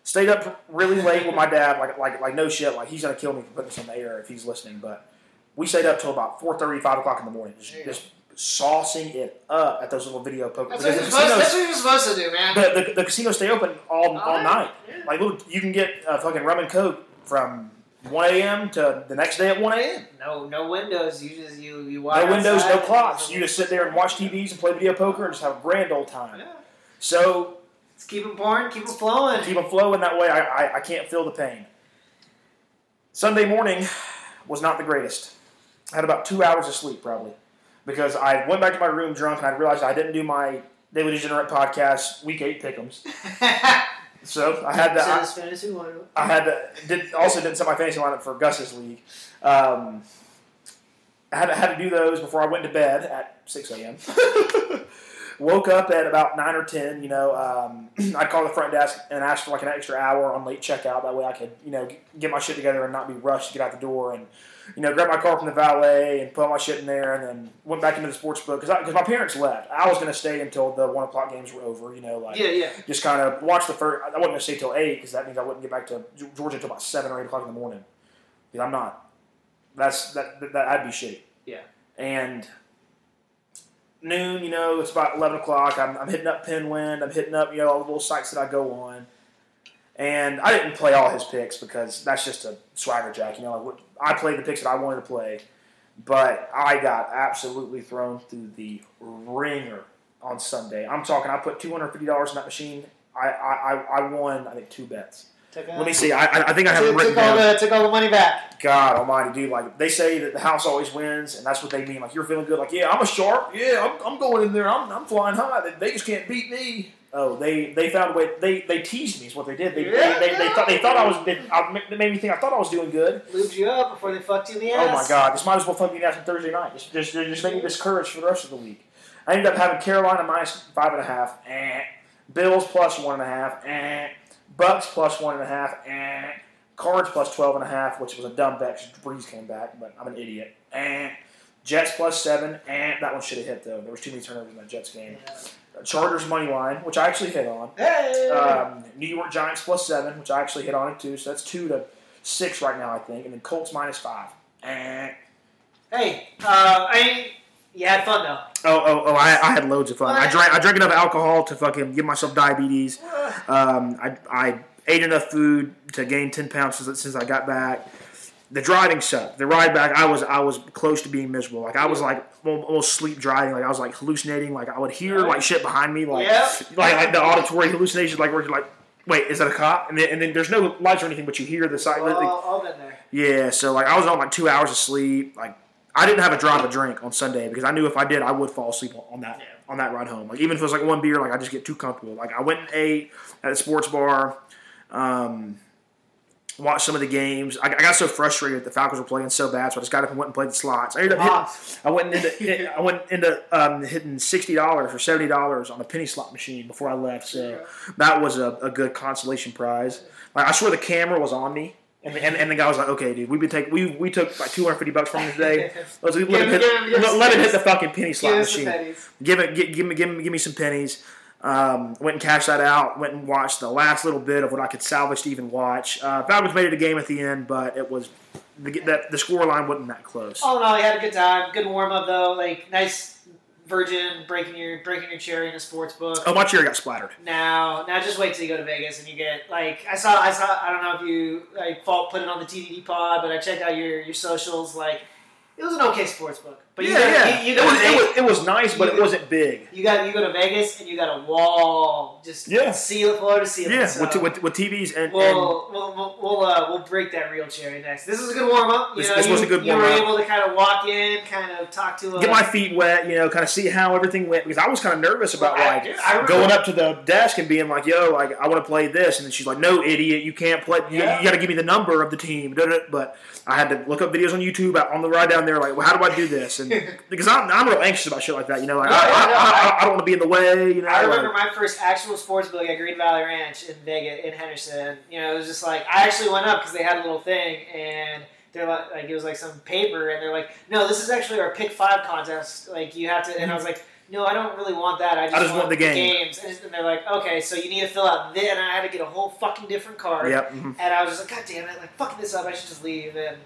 Speaker 2: Stayed up really late with my dad. Like like like no shit. Like he's gonna kill me for putting this on the air if he's listening. But we stayed up till about 4.30, 5 o'clock in the morning, just,
Speaker 3: go.
Speaker 2: just saucing it up at those little video poker.
Speaker 3: That's what, you're supposed, that's what you're supposed to do, man.
Speaker 2: the, the, the casinos stay open all, all
Speaker 3: right.
Speaker 2: night.
Speaker 3: Yeah.
Speaker 2: Like, look, you can get a fucking rum and coke from 1 a.m. to the next day at 1 a.m.
Speaker 3: No, no windows. You just you you walk
Speaker 2: No windows, no clocks. You just sit there and watch TVs and play video poker and just have a grand old time.
Speaker 3: Yeah.
Speaker 2: So
Speaker 3: Let's keep them pouring, keep them flowing.
Speaker 2: keep them flowing that way. I, I, I can't feel the pain. Sunday morning, was not the greatest. I had about two hours of sleep probably because I went back to my room drunk and I realized I didn't do my Daily Degenerate podcast week eight pickums. So I had to. I,
Speaker 3: fantasy lineup.
Speaker 2: I had to. Did also didn't set my fantasy lineup for Gus's league. Um, I had to, had to do those before I went to bed at six a.m. Woke up at about nine or ten. You know, um, I'd call the front desk and ask for like an extra hour on late checkout. That way, I could you know get my shit together and not be rushed to get out the door and you know grab my car from the valet and put all my shit in there and then went back into the sports book because my parents left. I was going to stay until the one o'clock games were over. You know, like
Speaker 3: Yeah, yeah.
Speaker 2: just kind of watch the first. I wasn't going to stay till eight because that means I wouldn't get back to Georgia until about seven or eight o'clock in the morning. Because I'm not. That's that. that that'd be shitty.
Speaker 3: Yeah.
Speaker 2: And noon, you know, it's about eleven o'clock. I'm, I'm hitting up Pinwind. I'm hitting up you know all the little sites that I go on. And I didn't play all his picks because that's just a swagger jack. You know, I played the picks that I wanted to play, but I got absolutely thrown through the ringer on Sunday. I'm talking. I put two hundred fifty dollars in that machine. I, I, I- won. I think two bets.
Speaker 3: Took,
Speaker 2: Let me see. I, I- think I have
Speaker 3: took,
Speaker 2: written
Speaker 3: took all the took all the money back.
Speaker 2: God Almighty, dude! Like they say that the house always wins, and that's what they mean. Like you're feeling good. Like yeah, I'm a sharp. Yeah, I'm, I'm going in there. I'm, I'm flying high. They just can't beat me. Oh, they they found a way. They they teased me. Is what they did. They,
Speaker 3: Yeah,
Speaker 2: they, they, they thought they thought I was. They, I, made me think I thought I was doing good.
Speaker 3: Lubed you up before they fucked you in the ass.
Speaker 2: Oh my God! This might as well fuck me in the ass on Thursday night. Just just just make me discouraged for the rest of the week. I ended up having Carolina minus five and a half. Eh. Bills plus one and a half. Eh. Bucks plus one and a half. Eh. Cards plus twelve and a half, which was a dumb bet because Brees came back, but I'm an idiot. Eh. Jets plus seven. Eh. That one should have hit though. There was too many turnovers in that Jets game. Chargers money line, which I actually hit on.
Speaker 3: Hey.
Speaker 2: Um, New York Giants plus seven, which I actually hit on it too. So that's two to six right now, I think. And then Colts minus five. Eh.
Speaker 3: hey. Uh, I mean, you had fun though.
Speaker 2: Oh, oh, oh! I, I had loads of fun. I drank, I drank enough alcohol to fucking give myself diabetes. Um, I, I ate enough food to gain ten pounds since, since I got back. The driving sucked. The ride back, I was I was close to being miserable. Like I was like almost sleep driving. Like I was like hallucinating. Like I would hear like shit behind me. Like
Speaker 3: Yep.
Speaker 2: like like the auditory hallucinations. Like where you're like, wait, is that a cop? And then and then there's no lights or anything, but you hear the side.
Speaker 3: All, all been there.
Speaker 2: Yeah, so like I was on like two hours of sleep. Like I didn't have a drop of drink on Sunday because I knew if I did, I would fall asleep on that
Speaker 3: Yeah.
Speaker 2: on that ride home. Like even if it was like one beer, like I just get too comfortable. Like I went and ate at a sports bar, um, watched some of the games. I, I got so frustrated that the Falcons were playing so bad, so I just got up and went and played the slots. I ended up hitting, I went into I went into um, hitting sixty dollars or seventy dollars on a penny slot machine before I left. So that was a, a good consolation prize. Like I swear the camera was on me. And, and, and the guy was like, "Okay, dude, we've been take we we took like two hundred fifty bucks from him today. Let's let,
Speaker 3: Give
Speaker 2: him hit,
Speaker 3: him-
Speaker 2: let, let him hit the fucking penny slot machine. Give it, give, give me, give me, give me some pennies. Um, went and cashed that out. Went and watched the last little bit of what I could salvage to even watch. Uh, Falcons made it a game at the end, but it was the that the score line wasn't that close.
Speaker 3: All in all, you had a good time. Good warm up though. Like nice virgin breaking your breaking your cherry in a sports book.
Speaker 2: Oh, my cherry got splattered.
Speaker 3: Now, now just wait till you go to Vegas and you get like I saw. I saw. I don't know if you like fault put it on the TDD pod, but I checked out your your socials. Like it was an okay sports book. But you
Speaker 2: yeah,
Speaker 3: got,
Speaker 2: yeah.
Speaker 3: You, you,
Speaker 2: it, was, it, was, it was nice, but
Speaker 3: you-
Speaker 2: it wasn't big.
Speaker 3: you got you go to Vegas and you got a wall just
Speaker 2: Yeah.
Speaker 3: seal floor to ceiling.
Speaker 2: Yeah,
Speaker 3: so
Speaker 2: with, with, with TVs and, and
Speaker 3: We'll we'll we'll we'll, uh, we'll break that real cherry next. This is a good warm up.
Speaker 2: This-
Speaker 3: know,
Speaker 2: this
Speaker 3: you,
Speaker 2: was a good warm up.
Speaker 3: You were able to kind of walk in, kind of talk to. A,
Speaker 2: get my feet wet, you know, kind of see how everything went because I was kind of nervous about
Speaker 3: Well,
Speaker 2: like
Speaker 3: I remember-
Speaker 2: going up to the desk and being like, "Yo, like I want to play this," and then she's like, "No, idiot, you can't play. You,
Speaker 3: Yeah.
Speaker 2: got to give me the number of the team." But I had to look up videos on YouTube on the ride down there, like, well, "How do I do this?" And because I'm, I'm real anxious about shit like that, you know, like
Speaker 3: No,
Speaker 2: I,
Speaker 3: yeah,
Speaker 2: I,
Speaker 3: no,
Speaker 2: I, I don't want to be in the way, you know.
Speaker 3: I
Speaker 2: like-
Speaker 3: remember my first actual sports book at Green Valley Ranch in Vegas, in Henderson. You know, it was just like I actually went up because they had a little thing, and they're like, like it was like some paper, and they're like, "No, this is actually our pick five contest. Like you have to." And I was like, "No, I don't really want that. I just,
Speaker 2: just want the game."
Speaker 3: games." And they're like, "Okay, so you need to fill out this," and I had to get a whole fucking different card.
Speaker 2: Yep. mhm.
Speaker 3: And I was just like, God damn it, like fucking this up, I should just leave. And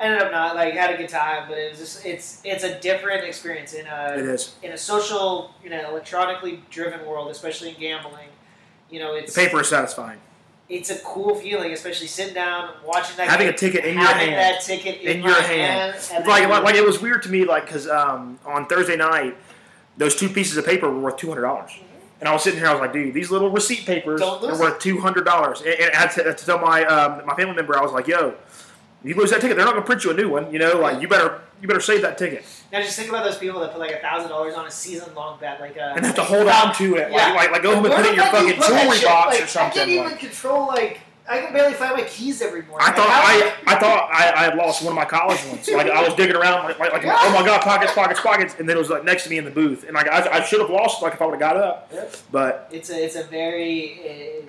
Speaker 3: ended up not like had a good time, but it was just it's it's a different experience in a
Speaker 2: It is.
Speaker 3: in a social, you know, electronically driven world, especially in gambling. You know, it's The
Speaker 2: paper is satisfying.
Speaker 3: it's a cool feeling, especially sitting down, watching that
Speaker 2: Having
Speaker 3: game,
Speaker 2: a ticket in your
Speaker 3: having
Speaker 2: hand.
Speaker 3: that ticket in,
Speaker 2: In your hand.
Speaker 3: and
Speaker 2: like, like, like it was weird to me, like because um, on Thursday night, those two pieces of paper were worth two hundred dollars, and I was sitting here, I was like, dude, these little receipt papers are worth two hundred dollars, and, and I had to, to tell my um, my family member, I was like, yo. If you lose that ticket, they're not going to print you a new one. You know, like you better you better save that ticket
Speaker 3: Now just think about those people that put like a thousand dollars on a season long bet, like uh,
Speaker 2: and have to hold on to it.
Speaker 3: Yeah.
Speaker 2: Like, like like go home and
Speaker 3: Where
Speaker 2: put it in your
Speaker 3: fuck you
Speaker 2: fucking jewelry
Speaker 3: shit?
Speaker 2: box
Speaker 3: Like,
Speaker 2: or something.
Speaker 3: I can't even
Speaker 2: like-
Speaker 3: control like I can barely find my keys every morning.
Speaker 2: I thought
Speaker 3: how-
Speaker 2: I, I thought I, I had lost one of my college ones. Like I was digging around, like, like, like oh my god, pockets, pockets, pockets, and then it was like next to me in the booth, and like I, I should have lost like if I would have got up,
Speaker 3: Yep.
Speaker 2: but
Speaker 3: It's a it's a very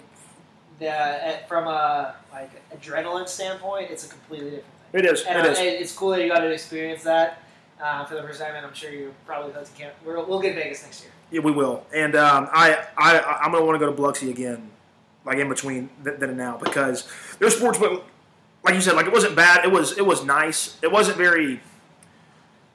Speaker 3: the uh, from a like adrenaline standpoint, it's a completely different thing.
Speaker 2: it is,
Speaker 3: And
Speaker 2: it
Speaker 3: uh,
Speaker 2: is.
Speaker 3: it- it's cool that you got to experience that uh, for the first time, and I'm sure you probably thought you can't. We're, we'll get Vegas next year.
Speaker 2: Yeah, we will, and um, I, I, I'm gonna want to go to Biloxi again, like in between th- then and now, because their sports like you said, like it wasn't bad. It was, it was nice. It wasn't very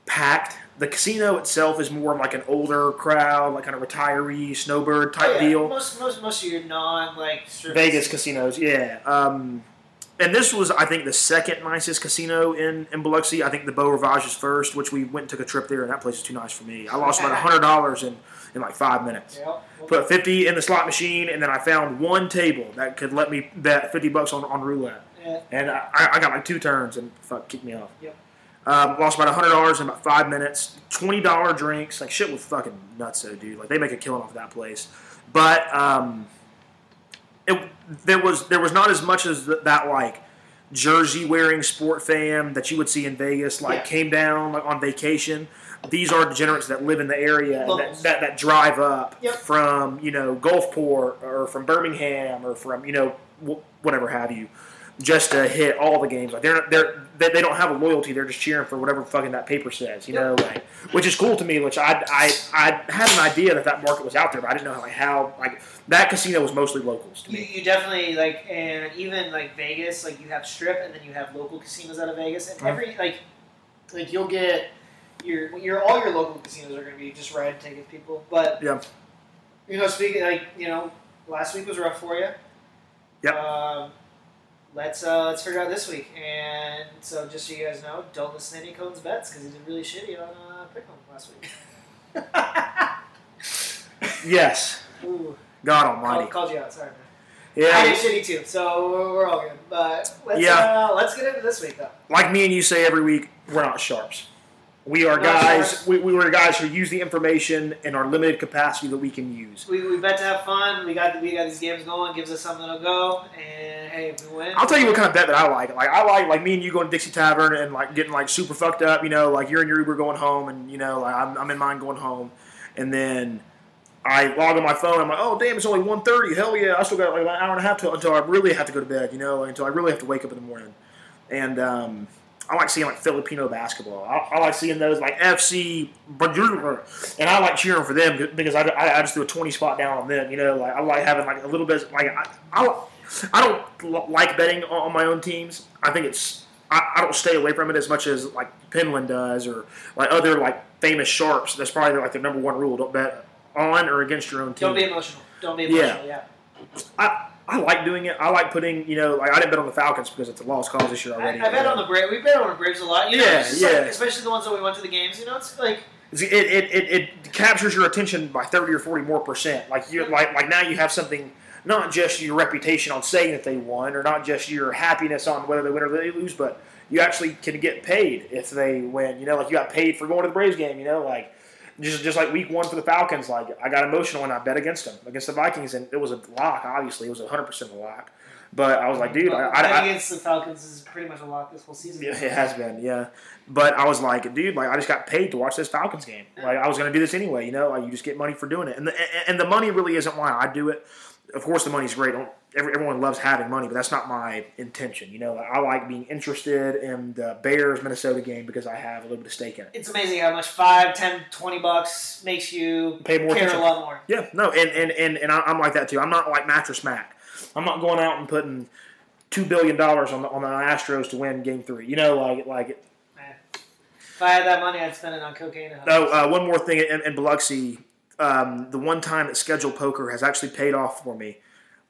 Speaker 2: packed. The casino itself is more of like an older crowd, like kind of retiree snowbird type
Speaker 3: Oh, yeah.
Speaker 2: deal.
Speaker 3: Most most most of your non like
Speaker 2: Vegas casinos, yeah. Um, and this was, I think, the second nicest casino in, in Biloxi. I think the Beau Rivage is first, which we went and took a trip there, and that place is too nice for me. I lost about hundred dollars in, in like five minutes.
Speaker 3: Yep.
Speaker 2: Put fifty in the slot machine, and then I found one table that could let me bet fifty bucks on, on roulette.
Speaker 3: Yeah.
Speaker 2: And I, I got like two turns, and fuck, kicked me off.
Speaker 3: Yep.
Speaker 2: Um, lost about hundred dollars in about five minutes. Twenty dollar drinks, like shit was fucking nuts, though, dude. Like they make a killing off of that place. But um, it there was there was not as much as th- that like jersey wearing sport fam that you would see in Vegas. Like
Speaker 3: Yeah.
Speaker 2: came down like on vacation. These are degenerates that live in the area and that, that, that drive up
Speaker 3: Yep.
Speaker 2: from you know Gulfport or from Birmingham or from you know wh- whatever have you, just to hit all the games. Like they're they're they, they don't have a loyalty. They're just cheering for whatever fucking that paper says. You know, like which is cool to me. Which I I I had an idea that that market was out there, but I didn't know like how like that casino was mostly locals to
Speaker 3: You,
Speaker 2: me.
Speaker 3: you definitely like, and even like Vegas, like you have strip, and then you have local casinos out of Vegas, and
Speaker 2: Mhm.
Speaker 3: every like, like you'll get your your all your local casinos are going to be just ride ticket people, but
Speaker 2: Yeah.
Speaker 3: you know, speaking like you know, last week was rough for you.
Speaker 2: Yep.
Speaker 3: Um, let's uh, let's figure out this week, and so just so you guys know, don't listen to any Cohen's bets because he did really shitty on uh, Pick'em last week.
Speaker 2: Yes,
Speaker 3: Ooh,
Speaker 2: God
Speaker 3: called,
Speaker 2: Almighty.
Speaker 3: called you out. Sorry, man. I
Speaker 2: Yeah,
Speaker 3: did shitty too, so we're, we're all good. But let's
Speaker 2: Yeah.
Speaker 3: uh, let's get into this week though.
Speaker 2: like me and you say every week, we're not sharps. We are guys. We, we were guys who use the information in our limited capacity that we can use.
Speaker 3: We, we bet to have fun. We got we got these games going. Gives us something to go. And hey, if we win,
Speaker 2: I'll tell you what kind of bet that I like. Like I like like me and you going to Dixie Tavern and like getting like super fucked up. You know, like you're in your Uber going home, and you know like I'm, I'm in mine going home, and then I log on my phone. I'm like, oh damn, it's only 1.30. Hell yeah, I still got like an hour and a half to, until I really have to go to bed. You know, like, until I really have to wake up in the morning. And um, I like seeing like Filipino basketball. I, I like seeing those like FC, and I like cheering for them because I, I, I just do a 20 spot down on them. You know, like I like having like a little bit like I, I, I don't like betting on my own teams. I think it's I, I don't stay away from it as much as like Penland does or like other like famous sharps. That's probably like the number one rule: don't bet on or against your own team.
Speaker 3: don't be emotional. Don't be emotional. Yeah.
Speaker 2: I, I like doing it. I like putting you know like I didn't bet on the Falcons because it's a lost cause this year already.
Speaker 3: I bet on the Braves. We bet on the Braves a lot. You know,
Speaker 2: Yeah,
Speaker 3: it's like-
Speaker 2: yeah.
Speaker 3: especially the ones that we went to the games. You know, it's like
Speaker 2: It, it, it, it captures your attention by thirty or forty more percent. Like you like like now you have something not just your reputation on saying that they won, or not just your happiness on whether they win or they lose, but you actually can get paid if they win. You know, like you got paid for going to the Braves game. You know, like just just like week one for the Falcons. Like I got emotional and I bet against them against the Vikings, and it was a lock. Obviously, it was hundred percent a lock. But I was like, dude, I, I, I,
Speaker 3: against the Falcons is pretty much a lock this whole season.
Speaker 2: yeah, it has been, yeah. But I was like, dude, like I just got paid to watch this Falcons game. Like I was going to do this anyway, you know. Like you just get money for doing it, and the, and the money really isn't why I do it. Of course, the money's great. Every- everyone loves having money, but that's not my intention. You know, I like being interested in the Bears Minnesota game because I have a little bit of stake in it.
Speaker 3: It's amazing how much five, ten, twenty bucks makes you
Speaker 2: Pay more
Speaker 3: care
Speaker 2: attention.
Speaker 3: a lot more.
Speaker 2: Yeah, no, and and and, and I- I'm like that too. I'm not like Mattress Mac. I'm not going out and putting two billion dollars on the on the Astros to win Game Three. You know, like like
Speaker 3: If I had that money, I'd spend it on cocaine. And
Speaker 2: No, uh, one more thing in, in Biloxi. Um, the one time that scheduled poker has actually paid off for me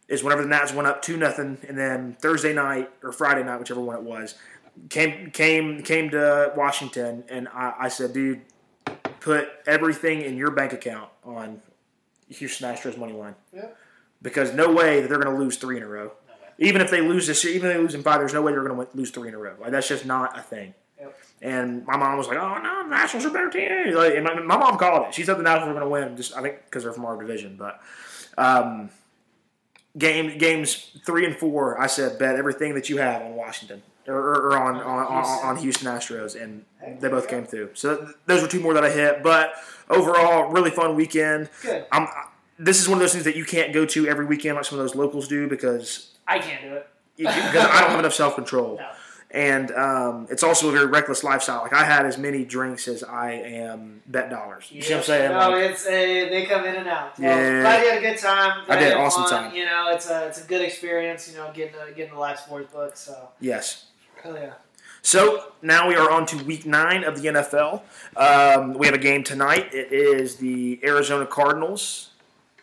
Speaker 2: is whenever the Nats went up two nothing, and then Thursday night or Friday night, whichever one it was, came came came to Washington, and I, I said, dude, put everything in your bank account on Houston Astros money line
Speaker 3: Yeah.
Speaker 2: because no way that they're going to lose three in a row. Even if they lose this year, even if they lose in five, there's no way they're going to lose three in a row. Like that's just not a thing. And my mom was like, "Oh no, the Nationals are better team." Like, and my, my mom called it. She said the Nationals were going to win. Just I think because they're from our division. But um, game games three and four, I said bet everything that you have on Washington or, or, or on, on, on, on Houston Astros, and they both came through. So those were two more that I hit. But overall, really fun weekend.
Speaker 3: Good.
Speaker 2: I'm. This is one of those things that you can't go to every weekend like some of those locals do because
Speaker 3: I can't do it.
Speaker 2: because I don't have enough self control.
Speaker 3: No.
Speaker 2: And um, it's also a very reckless lifestyle. Like I had as many drinks as I am bet dollars. You see what I'm saying?
Speaker 3: No,
Speaker 2: Like,
Speaker 3: it's uh, they come in and out. Well,
Speaker 2: Yeah.
Speaker 3: glad you had a good time. Glad
Speaker 2: I did. Awesome
Speaker 3: fun.
Speaker 2: time.
Speaker 3: You know, it's a it's a good experience. You know, getting a, getting the live sports book. So
Speaker 2: yes.
Speaker 3: hell yeah.
Speaker 2: So now we are on to week nine of the NFL. Um, we have a game tonight. It is the Arizona Cardinals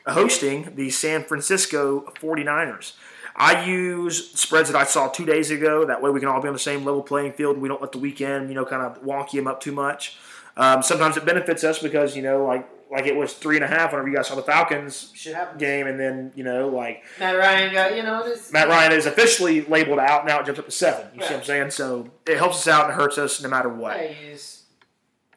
Speaker 2: hosting the San Francisco 49ers. I use spreads that I saw two days ago. That way we can all be on the same level playing field. We don't let the weekend, you know, kind of wonky them up too much. Um, sometimes it benefits us because, you know, like like it was three and a half whenever you guys saw the Falcons game, and then, you know, like
Speaker 3: Matt Ryan got you know this.
Speaker 2: Matt Ryan is officially labeled out. Now it jumps up to seven. You see what I'm saying? So it helps us out and hurts us no matter what.
Speaker 3: Yeah, you just,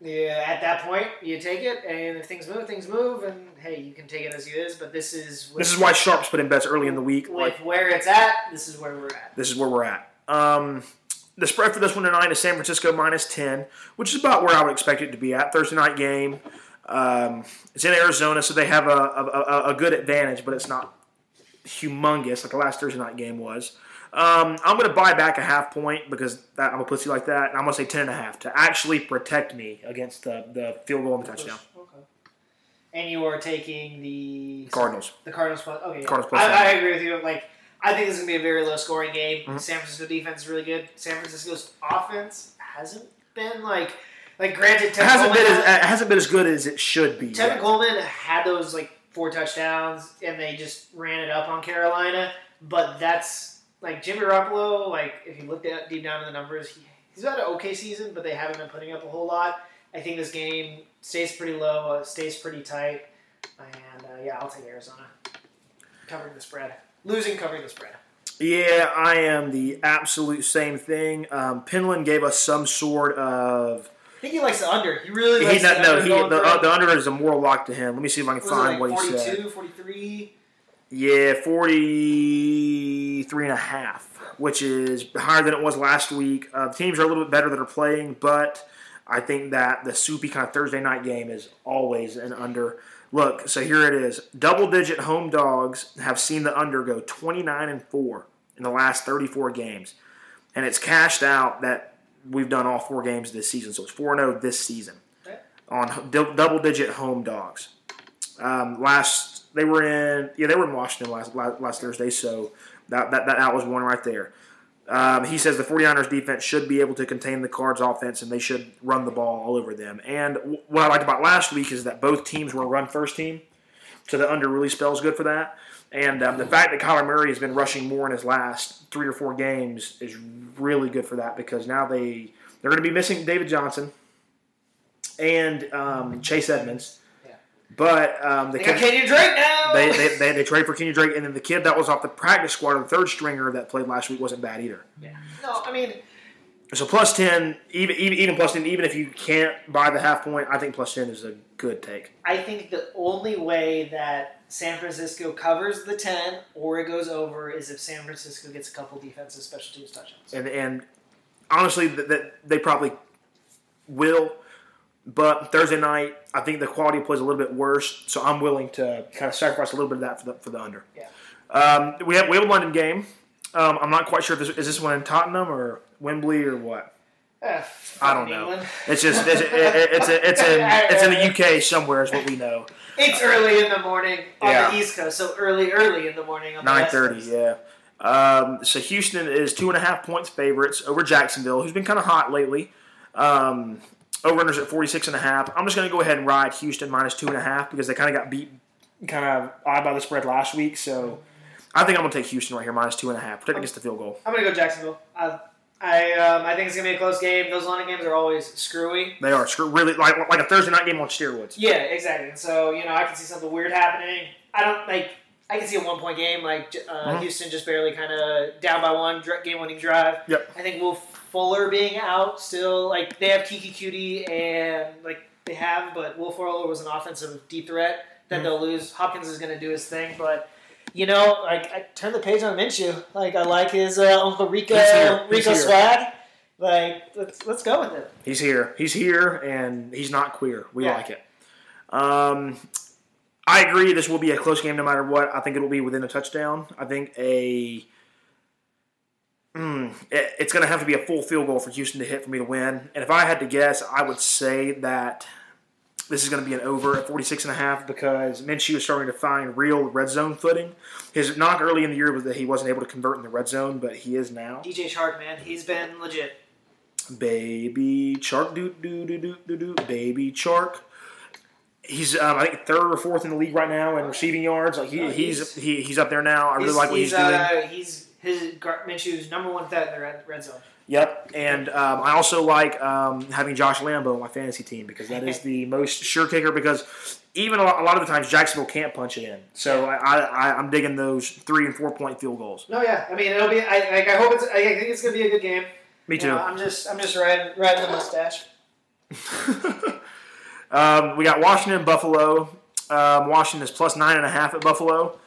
Speaker 3: yeah, at that point you take it, and if things move, things move, and hey, you can take it as it is. But this is
Speaker 2: This is why sharps put in bets early in the week.
Speaker 3: with
Speaker 2: Like
Speaker 3: where it's at. This is where we're at.
Speaker 2: this is where we're at. Um, the spread for this one tonight is San Francisco minus ten, which is about where I would expect it to be at Thursday night game. Um, it's in Arizona, so they have a, a, a, a good advantage, but it's not humongous like the last Thursday night game was. Um, I'm going to buy back a half point because that, I'm a pussy like that, and I'm going to say ten and a half to actually protect me against the, the field goal and the touchdown.
Speaker 3: Okay. And you are taking the
Speaker 2: Cardinals.
Speaker 3: The Cardinals plus. Okay, yeah.
Speaker 2: Cardinals plus
Speaker 3: I. I agree with you. Like, I think this is gonna be a very low scoring game.
Speaker 2: Mhm.
Speaker 3: San Francisco defense is really good. San Francisco's offense hasn't been like, like granted,
Speaker 2: It
Speaker 3: Tevin
Speaker 2: hasn't been
Speaker 3: Coleman,
Speaker 2: as, it hasn't been as good as it should be.
Speaker 3: Tevin
Speaker 2: yet.
Speaker 3: Coleman had those like four touchdowns, and they just ran it up on Carolina. But that's like Jimmy Garoppolo. Like, if you looked at deep down in the numbers, he, he's had an okay season, but they haven't been putting up a whole lot. I think this game stays pretty low, uh, stays pretty tight, and uh, yeah, I'll take Arizona covering the spread, losing covering the spread.
Speaker 2: Yeah, I am the absolute same thing. Um, Pinland gave us some sort of.
Speaker 3: I think he likes the under. He really
Speaker 2: He,
Speaker 3: likes
Speaker 2: no,
Speaker 3: the
Speaker 2: no
Speaker 3: under.
Speaker 2: he, the, uh, the under is a moral lock to him. Let me see if I can find
Speaker 3: it
Speaker 2: what
Speaker 3: like
Speaker 2: he
Speaker 3: 42,
Speaker 2: said.
Speaker 3: 43?
Speaker 2: Yeah, 43 and a half, which is higher than it was last week. Uh, the teams are a little bit better that are playing, but I think that the soupy kind of Thursday night game is always an under. Look, so here it is. Double digit home dogs have seen the under go 29 and 4 in the last 34 games. And it's cashed out that we've done all four games this season. So it's 4 0 this season on double digit home dogs. Um, last they were in yeah they were in Washington last last, Thursday, so that, that that was one right there. Um, he says the 49ers defense should be able to contain the Cards offense and they should run the ball all over them. And what I liked about last week is that both teams were run first team, so the under really spells good for that. And um, the fact that Kyler Murray has been rushing more in his last three or four games is really good for that because now they they're going to be missing David Johnson and um, Chase Edmonds.
Speaker 3: Yeah.
Speaker 2: But um, the
Speaker 3: They got
Speaker 2: kid,
Speaker 3: Kenyan Drake now.
Speaker 2: they, they, they, they traded for Kenny Drake, and then the kid that was off the practice squad, the third stringer that played last week, wasn't bad either. Yeah.
Speaker 3: No, I mean,
Speaker 2: So plus ten, even even, even plus ten, even if you can't buy the half point, I think plus ten is a good take.
Speaker 3: I think the only way that San Francisco covers the 10 or it goes over is if San Francisco gets a couple defensive special teams touchdowns.
Speaker 2: And and honestly, that that they probably will. But Thursday night, I think the quality of play is a little bit worse, so I'm willing to kind of sacrifice a little bit of that for the for the under.
Speaker 3: Yeah.
Speaker 2: Um, we have we have a London game. Um, I'm not quite sure if this is this one in Tottenham or Wembley or what.
Speaker 3: Eh,
Speaker 2: I don't know.
Speaker 3: England.
Speaker 2: It's just it's it, it's a, it's in it's in the UK somewhere is what we know.
Speaker 3: It's early in the morning on
Speaker 2: Yeah.
Speaker 3: the East Coast, so early, early in the morning on the
Speaker 2: Nine thirty, yeah. Um, so Houston is two and a half points favorites over Jacksonville, who's been kind of hot lately. Um, over-unders at 46 and a half. I'm just going to go ahead and ride Houston minus two and a half because they kind of got beat kind of odd by the spread last week. So I think I'm going to take Houston right here minus two and a half. Protect against the field goal.
Speaker 3: I'm gonna go Jacksonville. I, I, um, I think it's gonna be a close game. Those London games are always screwy.
Speaker 2: They are screw- really like like a Thursday night game on steroids.
Speaker 3: Yeah, exactly. And so you know, I can see something weird happening. I don't like I can see a one point game like uh,
Speaker 2: Mhm.
Speaker 3: Houston just barely kind of down by one game winning drive.
Speaker 2: Yep.
Speaker 3: I think Will Fuller being out still like they have Keke Coutee and like they have, but Will Fuller was an offensive deep threat that
Speaker 2: Mhm.
Speaker 3: they'll lose. Hopkins is going to do his thing, but. You know, like I turn the page on Minshew. Like I like his uh, Uncle Rico
Speaker 2: He's here. He's
Speaker 3: Rico swag. Like let's let's go with it.
Speaker 2: He's here. He's here, and he's not queer. We
Speaker 3: Yeah.
Speaker 2: like it. Um, I agree. This will be a close game no matter what. I think it will be within a touchdown. I think a. Mm, it- it's going to have to be a full field goal for Houston to hit for me to win. And if I had to guess, I would say that this is going to be an over at 46 and a half because Minshew is starting to find real red zone footing. His knock early in the year was that he wasn't able to convert in the red zone, but he is now.
Speaker 3: DJ Chark, man, he's been legit.
Speaker 2: Baby Chark, do do do do do do. Baby Chark. He's um, I think third or fourth in the league right now in receiving yards. Like he,
Speaker 3: Oh,
Speaker 2: he's
Speaker 3: he's-
Speaker 2: he, he's up there now. I really like what he's,
Speaker 3: he's,
Speaker 2: doing.
Speaker 3: uh, he's his Minshew's number one threat in the red, red zone.
Speaker 2: Yep, and um, I also like um, having Josh Lambo on my fantasy team because that is the most sure kicker. Because even a lot, a lot of the times Jacksonville can't punch it in, so I, I, I'm digging those three and four point field goals.
Speaker 3: No, yeah, I mean it'll be. I, like, I hope it's. I think it's gonna be a good game.
Speaker 2: Me
Speaker 3: You
Speaker 2: too.
Speaker 3: know, I'm just I'm just riding riding the mustache.
Speaker 2: um, we got Washington, Buffalo. Um, Washington is plus nine and a half at Buffalo.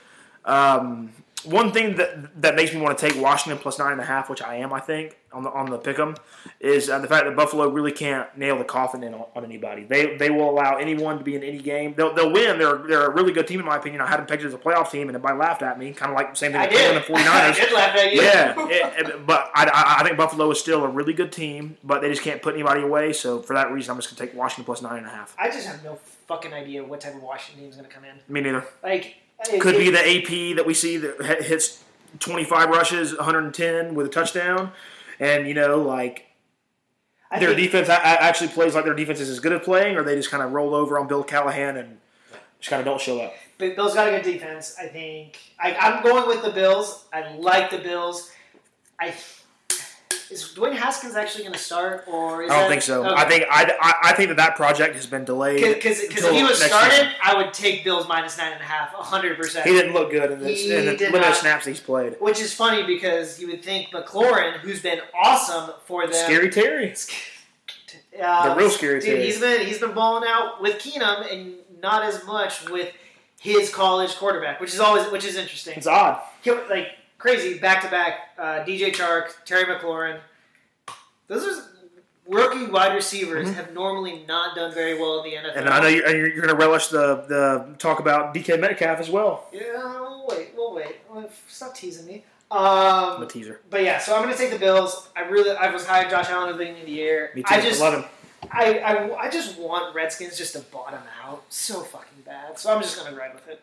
Speaker 2: Um, one thing that that makes me want to take Washington plus nine and a half, which I am, I think, on the on the pick'em, is uh, the fact that Buffalo really can't nail the coffin in on, on anybody. They they will allow anyone to be in any game. They'll, they'll win. They're they're a really good team in my opinion. I had them pegged as a playoff team, and everybody laughed at me, kind of like the same thing with
Speaker 3: did.
Speaker 2: and
Speaker 3: I
Speaker 2: 49ers.
Speaker 3: did laugh at you.
Speaker 2: Yeah, it- it- but I, I, I think Buffalo is still a really good team, but they just can't put anybody away. So for that reason, I'm just gonna take Washington plus nine and a half.
Speaker 3: I just have no fucking idea what type of Washington team is gonna come in.
Speaker 2: Me neither.
Speaker 3: Like
Speaker 2: Could be the AP that we see that hits 25 rushes, 110 with a touchdown, and you know, like
Speaker 3: I
Speaker 2: their defense actually plays like their defense is as good at playing, or they just kind of roll over on Bill Callahan and just kind of don't show up.
Speaker 3: But Bills got a good defense. I think I, I'm going with the Bills. I like the Bills. I is Dwayne Haskins actually going to start or is
Speaker 2: I don't
Speaker 3: that-
Speaker 2: think so.
Speaker 3: okay.
Speaker 2: I think I, I, I think that that project has been delayed.
Speaker 3: Because if he was started,
Speaker 2: season.
Speaker 3: I would take Bills minus nine and a half, hundred percent.
Speaker 2: He didn't look good in, this, in the
Speaker 3: did
Speaker 2: limited
Speaker 3: not.
Speaker 2: snaps he's played.
Speaker 3: Which is funny because you would think McLaurin, who's been awesome for them,
Speaker 2: Scary Terry.
Speaker 3: uh,
Speaker 2: The real scary
Speaker 3: dude,
Speaker 2: Terry.
Speaker 3: he's been he's been balling out with Keenum and not as much with his college quarterback, which is always which is interesting.
Speaker 2: It's odd.
Speaker 3: He- like crazy back to back. DJ Chark, Terry McLaurin. Those are rookie wide receivers
Speaker 2: Mhm.
Speaker 3: have normally not done very well in the NFL.
Speaker 2: And I know you're, and you're, going to relish the, the talk about DK Metcalf as well.
Speaker 3: Yeah, we'll wait. We'll wait. Stop teasing me. Um,
Speaker 2: The teaser.
Speaker 3: But yeah, so I'm going to take the Bills. I really, I was high on Josh Allen at the beginning of the year.
Speaker 2: Me too.
Speaker 3: I just,
Speaker 2: Love him.
Speaker 3: I, I, I just want Redskins just to bottom out so fucking bad. So I'm just going to ride with it.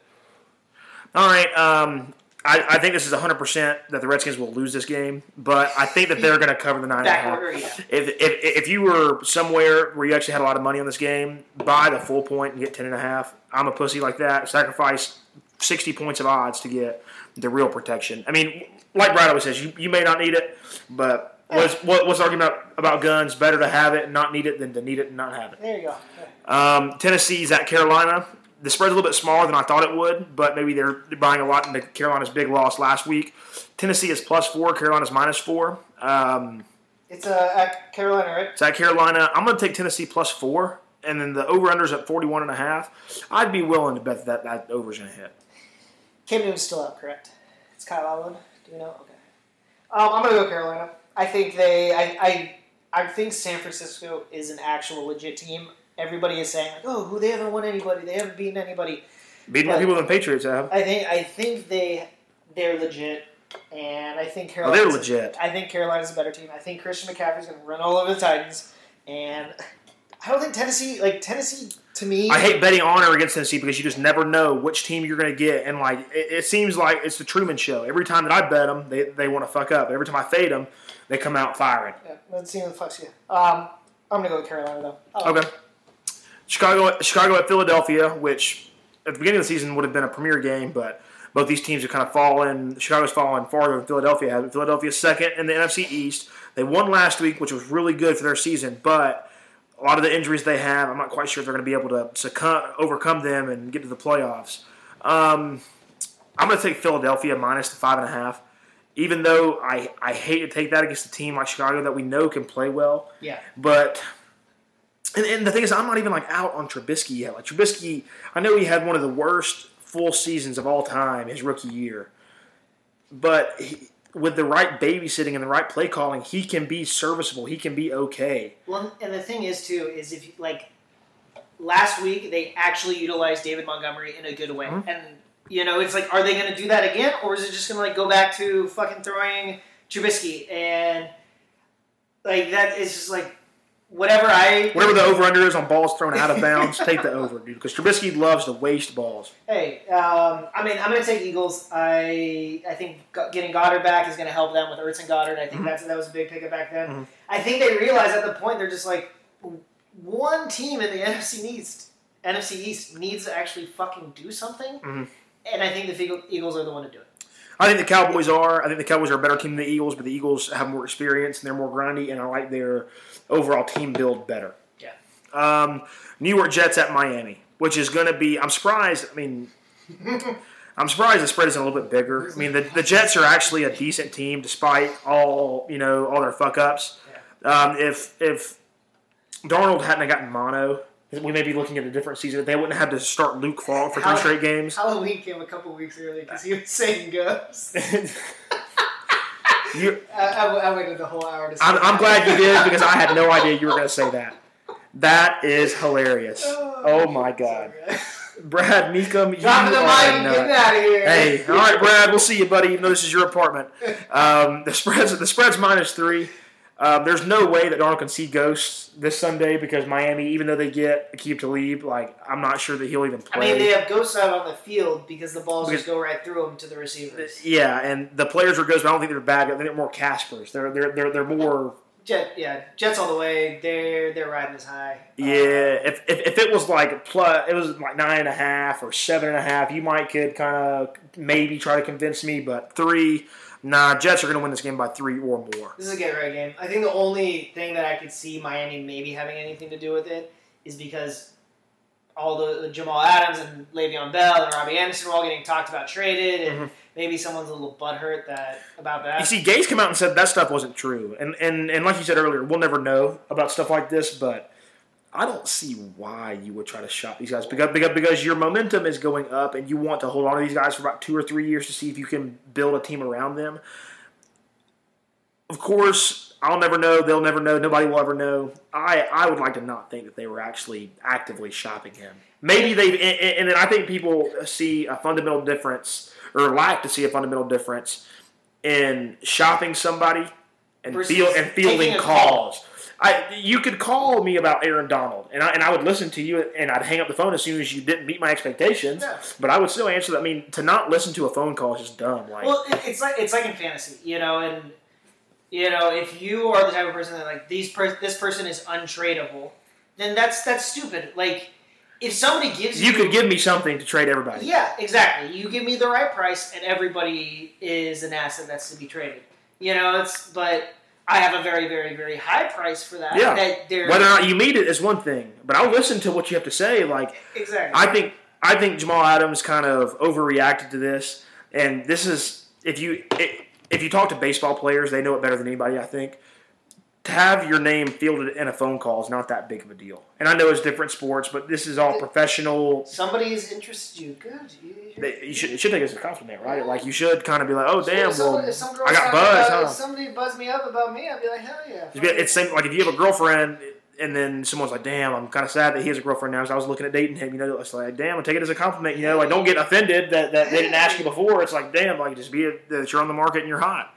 Speaker 2: All right. Um, I, I think this is 100% that the Redskins will lose this game, but I think that they're going to cover the nine and a half.
Speaker 3: order, yeah.
Speaker 2: If, if, if you were somewhere where you actually had a lot of money on this game, buy the full point and get 10 and a half. I'm a pussy like that. Sacrifice 60 points of odds to get the real protection. I mean, like Brad always says, you, you may not need it, but what's, what, what's the argument about guns? Better to have it and not need it than to need it and not have it.
Speaker 3: There you go.
Speaker 2: Um, Tennessee's at Carolina. The spread's a little bit smaller than I thought it would, but maybe they're buying a lot into Carolina's big loss last week. Tennessee is plus four. Carolina's minus four. Um,
Speaker 3: It's uh, at Carolina, right?
Speaker 2: it's at Carolina. I'm going to take Tennessee plus four, and then the over/unders at 41 and a half. I'd be willing to bet that that over's going to hit.
Speaker 3: Cam Newton's still out, correct? It's Kyle Allen. Do we know? Okay. Um, I'm gonna go Carolina. I think they. I, I. I think San Francisco is an actual legit team. Everybody is saying like, oh, who they haven't won anybody. They haven't beaten anybody.
Speaker 2: Beat more people than Patriots have.
Speaker 3: I think. I think they. They're legit, and I think
Speaker 2: Oh,
Speaker 3: Carolina.
Speaker 2: they're legit.
Speaker 3: I think Carolina's a better team. I think Christian McCaffrey's gonna run all over the Titans, and I don't think Tennessee. Like Tennessee, to me,
Speaker 2: I hate betting on or against Tennessee because you just never know which team you're going to get, and like it, it seems like it's the Truman Show. Every time that I bet them, they, they want to fuck up. Every time I fade them, they come out firing.
Speaker 3: Yeah, let's see what fucks you. Um, I'm gonna go with Carolina though. Oh,
Speaker 2: Okay. Chicago, Chicago at Philadelphia, which at the beginning of the season would have been a premier game, but both these teams have kind of fallen. Chicago's fallen farther than Philadelphia has. Philadelphia's second in the NFC East. They won last week, which was really good for their season, but a lot of the injuries they have, I'm not quite sure if they're going to be able to succumb, overcome them and get to the playoffs. Um, I'm going to take Philadelphia minus the five and a half. Even though I, I hate to take that against a team like Chicago that we know can play well,
Speaker 3: Yeah.
Speaker 2: but and, and the thing is, I'm not even like out on Trubisky yet. Like Trubisky, I know he had one of the worst full seasons of all time his rookie year, but he, with the right babysitting and the right play calling, he can be serviceable. He can be okay.
Speaker 3: Well, and the thing is too is if like last week they actually utilized David Montgomery in a good way,
Speaker 2: Mhm.
Speaker 3: and you know it's like are they going to do that again, or is it just going to like go back to fucking throwing Trubisky and like that is just like whatever I
Speaker 2: Whatever the over under is on balls thrown out of bounds, take the over, dude. Because Trubisky loves to waste balls.
Speaker 3: Hey, um, I mean, I'm going to take Eagles. I I think getting Goedert back is going to help them with Ertz and Goedert. I think
Speaker 2: Mhm.
Speaker 3: that's that was a big pickup back then.
Speaker 2: Mhm.
Speaker 3: I think they realize at the point they're just like one team in the NFC East, NFC East needs to actually fucking do something,
Speaker 2: Mhm.
Speaker 3: and I think the Eagles are the one to do it.
Speaker 2: I think the Cowboys are. I think the Cowboys are a better team than the Eagles, but the Eagles have more experience and they're more grindy, and I like their overall team build better.
Speaker 3: Yeah.
Speaker 2: Um, New York Jets at Miami, which is going to be. I'm surprised. I mean, I'm surprised the spread isn't a little bit bigger. I mean, the, the Jets are actually a decent team despite all you know all their fuck ups. Um, if if Darnold hadn't gotten mono, we may be looking at a different season. They wouldn't have to start Luke Falk for three straight games.
Speaker 3: Halloween came a couple weeks early because he was saying ghosts.
Speaker 2: You,
Speaker 3: I, I, I waited the whole hour to. Say
Speaker 2: I'm, I'm glad you did because I had no idea you were going to say that. That is hilarious. Oh my god, Brad Meacham, you
Speaker 3: Dropping the mic and getting out of here.
Speaker 2: Hey, all right, Brad. We'll see you, buddy. Even though this is your apartment, um, the spreads the spreads minus three. Um, there's no way that Darnold can see ghosts this Sunday because Miami, even though they get Akeem to leave, like I'm not sure that he'll even play.
Speaker 3: I mean, they have ghosts out on the field because the balls
Speaker 2: Because-
Speaker 3: just go right through them to the receivers.
Speaker 2: yeah, and the players are ghosts. But I don't think they're bad. They're more Caspers. They're they're they're, they're more
Speaker 3: Jet, yeah, Jets all the way. They're they're riding as high.
Speaker 2: Yeah, if, if, if it was like plus, it was like nine and a half or seven and a half, you might could kind of maybe try to convince me, but three, nah, Jets are going to win this game by three or more.
Speaker 3: This is a get right game. I think the only thing that I could see Miami maybe having anything to do with it is because all the, the Jamal Adams and Le'Veon Bell and Robbie Anderson are all getting talked about traded, and
Speaker 2: Mhm.
Speaker 3: maybe someone's a little butthurt that about that.
Speaker 2: You see, Gase came out and said that stuff wasn't true, and and and like you said earlier, we'll never know about stuff like this, but. I don't see why you would try to shop these guys because, because because your momentum is going up and you want to hold on to these guys for about two or three years to see if you can build a team around them. Of course, I'll never know. They'll never know. Nobody will ever know. I, I would like to not think that they were actually actively shopping him. Maybe they and, and then I think people see a fundamental difference or like to see a fundamental difference in shopping somebody and feel and fielding calls. I, you could call me about Aaron Donald, and I, and I would listen to you, and I'd hang up the phone as soon as you didn't meet my expectations.
Speaker 3: Yeah.
Speaker 2: But I would still answer that. I mean, to not listen to a phone call is just dumb. Like,
Speaker 3: Well, it's like it's like in fantasy, you know, and you know if you are the type of person that like these per- this person is untradeable, then that's that's stupid. Like if somebody gives you,
Speaker 2: you could give me something to trade everybody.
Speaker 3: yeah, exactly. You give me the right price, and everybody is an asset that's to be traded. You know, it's but I have a very very very high price for that.
Speaker 2: Yeah.
Speaker 3: that
Speaker 2: Whether or not you meet it is one thing, but I'll listen to what you have to say. Like,
Speaker 3: exactly.
Speaker 2: I think I think Jamal Adams kind of overreacted to this, and this is if you if you talk to baseball players, they know it better than anybody. I think to have your name fielded in a phone call is not that big of a deal. And I know it's different sports, but this is all professional.
Speaker 3: Somebody's interested you. Good. You,
Speaker 2: They- You should, it should take it as a compliment, right? Like you should kind of be like, "Oh, damn, well,
Speaker 3: some
Speaker 2: I got
Speaker 3: talked
Speaker 2: buzz."
Speaker 3: about-
Speaker 2: Huh?
Speaker 3: If somebody buzzed me up about me, I'd be like, hell yeah.
Speaker 2: It's It's same like if you have a girlfriend and then someone's like, "Damn, I'm kind of sad that he has a girlfriend now." Because I was looking at dating him, you know. It's like, "Damn, I take it as a compliment," you know. Like, don't get offended that, that they didn't ask you before. It's like, "Damn, like just be a, that you're on the market and you're hot."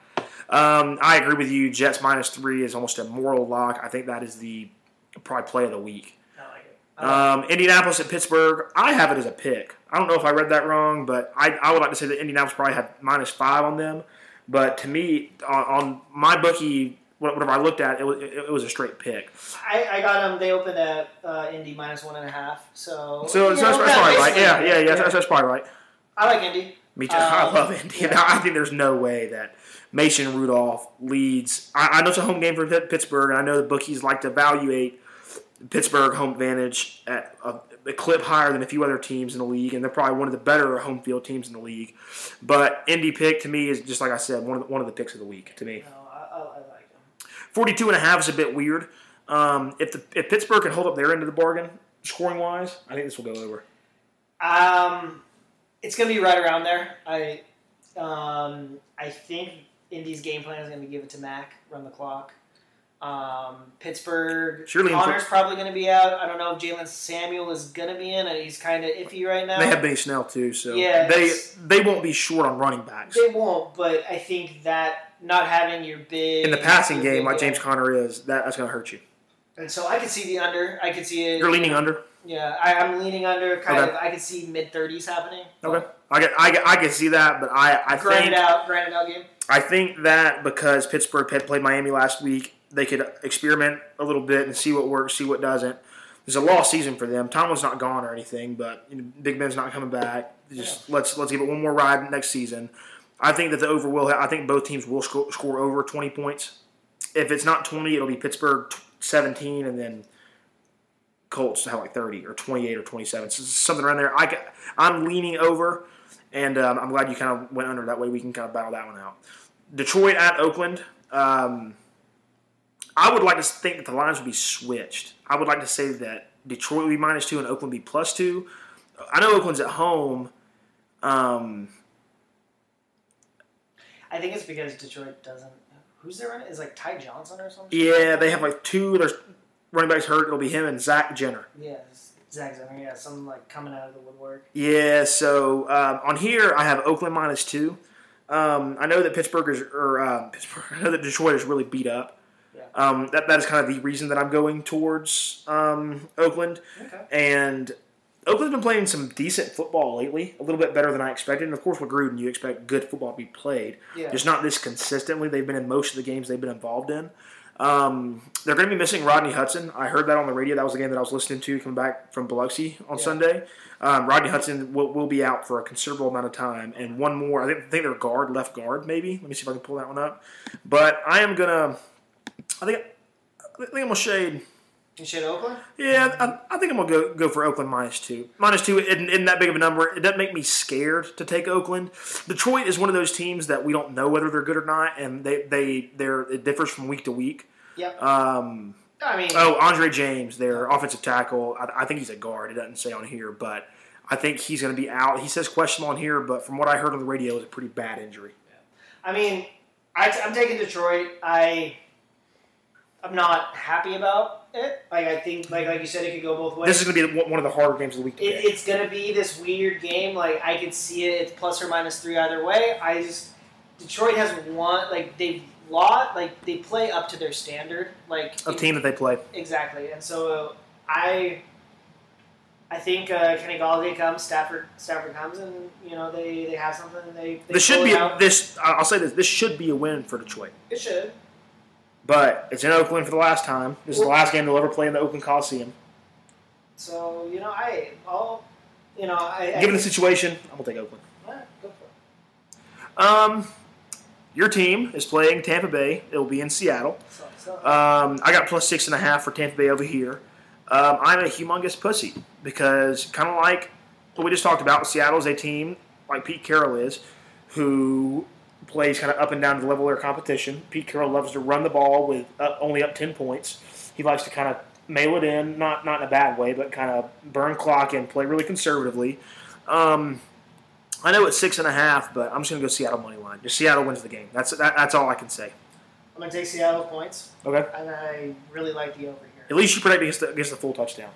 Speaker 2: Um, I agree with you. Jets minus three is almost a moral lock. I think that is the probably play of the week.
Speaker 3: I like it. I like
Speaker 2: Um, Indianapolis at Pittsburgh. I have it as a pick. I don't know if I read that wrong, but I, I would like to say that Indianapolis probably had minus five on them. But to me, on, on my bookie, whatever I looked at, it was, it, it was a straight pick.
Speaker 3: I, I got them. They opened at uh, Indy minus one and a half. So,
Speaker 2: So, so
Speaker 3: know,
Speaker 2: that's, that's probably right. Yeah,
Speaker 3: basically-
Speaker 2: yeah, yeah. That's, that's probably right.
Speaker 3: I like Indy.
Speaker 2: Me too. I
Speaker 3: Um,
Speaker 2: love Indy.
Speaker 3: yeah.
Speaker 2: I think there's no way that Mason Rudolph leads. I, I know it's a home game for Pitt- Pittsburgh, and I know the bookies like to evaluate Pittsburgh home advantage at uh, a clip higher than a few other teams in the league, and they're probably one of the better home field teams in the league. But Indy pick to me is just like I said, one of the, one of the picks of the week to me.
Speaker 3: No, I, I, I like them.
Speaker 2: 42 and a half is a bit weird. Um, if the if Pittsburgh can hold up their end of the bargain scoring wise, I think this will go over.
Speaker 3: Um, it's gonna be right around there. I, um, I think Indy's game plan is gonna be give it to Mac, run the clock. Um, Pittsburgh,
Speaker 2: Surely
Speaker 3: Conner's probably gonna be out. I don't know if Jaylen Samuel is gonna be in. He's kind of iffy right now.
Speaker 2: They have Benny Snell too, so
Speaker 3: Yeah,
Speaker 2: they they won't be short on running backs.
Speaker 3: They won't, but I think that not having your big
Speaker 2: In the passing game, like James Conner is, that, that's going to hurt you.
Speaker 3: and so I could see the under. I could see it.
Speaker 2: You're leaning under.
Speaker 3: Yeah, I, I'm leaning under. Kind
Speaker 2: Okay.
Speaker 3: of. I can see mid thirties happening.
Speaker 2: Okay, I get, I I can see that, but I, I
Speaker 3: Grind
Speaker 2: think
Speaker 3: it out. Grind it out game.
Speaker 2: I think that because Pittsburgh had played Miami last week, they could experiment a little bit and see what works, see what doesn't. There's a lost season for them. Tomlin's not gone or anything, but you know, Big Ben's not coming back. Just let's let's give it one more ride next season. I think that the over will. I think both teams will score, score over 20 points. If it's not 20, it'll be Pittsburgh t- 17, and then Colts to have like 30 or 28 or 27. So something around there. I, I'm leaning over, and um, I'm glad you kind of went under. That way we can kind of battle that one out. Detroit at Oakland. Um, I would like to think that the lines would be switched. I would like to say that Detroit would be minus two and Oakland would be plus two. I know Oakland's at home. Um,
Speaker 3: I think it's because Detroit doesn't. Who's their running? Is like Ty Johnson or something?
Speaker 2: yeah, they have like two. There's running backs hurt. It'll be him and Zach Zenner.
Speaker 3: Yeah, Zach Zenner. Yeah, some like coming out of the woodwork.
Speaker 2: Yeah, so um, on here I have Oakland minus two. Um, I know that Pittsburgh is, or uh, Pittsburgh, I know that Detroit is really beat up.
Speaker 3: Yeah.
Speaker 2: Um, that that is kind of the reason that I'm going towards um, Oakland.
Speaker 3: Okay.
Speaker 2: And Oakland's been playing some decent football lately, a little bit better than I expected. And of course, with Gruden, you expect good football to be played,
Speaker 3: Yeah.
Speaker 2: just not this consistently. They've been in most of the games they've been involved in. Um, they're going to be missing Rodney Hudson. I heard that on the radio. That was the game that I was listening to coming back from Biloxi on
Speaker 3: Yeah.
Speaker 2: Sunday. Um, Rodney Hudson will, will be out for a considerable amount of time, and one more. I think, I think they're guard, left guard, maybe. Let me see if I can pull that one up. But I am gonna. I think. I think I'm gonna shade.
Speaker 3: You said Oakland.
Speaker 2: Yeah, I, I think I'm gonna go go for Oakland minus two. Minus two isn't, isn't that big of a number. It doesn't make me scared to take Oakland. Detroit is one of those teams that we don't know whether they're good or not, and they they they're it differs from week to week.
Speaker 3: Yep.
Speaker 2: Um,
Speaker 3: I mean,
Speaker 2: oh, Andre James, their offensive tackle. I, I think he's a guard. It doesn't say on here, but I think he's going to be out. He says questionable on here, but from what I heard on the radio, it's a pretty bad injury.
Speaker 3: I mean, I, am taking Detroit. I, I'm not happy about it. Like I think, like like you said, it could go both ways.
Speaker 2: This is going to be one of the harder games of the week to
Speaker 3: It, it's gonna be this weird game. Like I can see it. It's plus or minus three either way. I just Detroit has one. Like they've lot. Like they play up to their standard. Like
Speaker 2: A team that they play.
Speaker 3: exactly. And so I. I think uh, Kenny Golladay comes, Stafford Stafford comes, and you know they, they have something. And they, they
Speaker 2: This should be a, this. I'll say this. This should be a win for Detroit.
Speaker 3: It should.
Speaker 2: But it's in Oakland for the last time. This is the last game they'll ever play in the Oakland Coliseum.
Speaker 3: So you know I, I'll, you know I. I
Speaker 2: Given the situation, I'm gonna take Oakland.
Speaker 3: Alright, go for it.
Speaker 2: Um, your team is playing Tampa Bay. It will be in Seattle.
Speaker 3: So, so,
Speaker 2: Um, I got plus six and a half for Tampa Bay over here. Um, I'm a humongous pussy because kind of like what we just talked about, Seattle is a team like Pete Carroll is, who plays kind of up and down to the level of their competition. Pete Carroll loves to run the ball with uh, only up ten points. He likes to kind of mail it in, not not in a bad way, but kind of burn clock and play really conservatively. Um, I know it's six and a half, but I'm just gonna go Seattle money line. Just Seattle wins the game. That's that, that's all I can say.
Speaker 3: I'm gonna take Seattle points,
Speaker 2: Okay.
Speaker 3: and I really like the over here.
Speaker 2: At least you predict against the, against the full touchdown.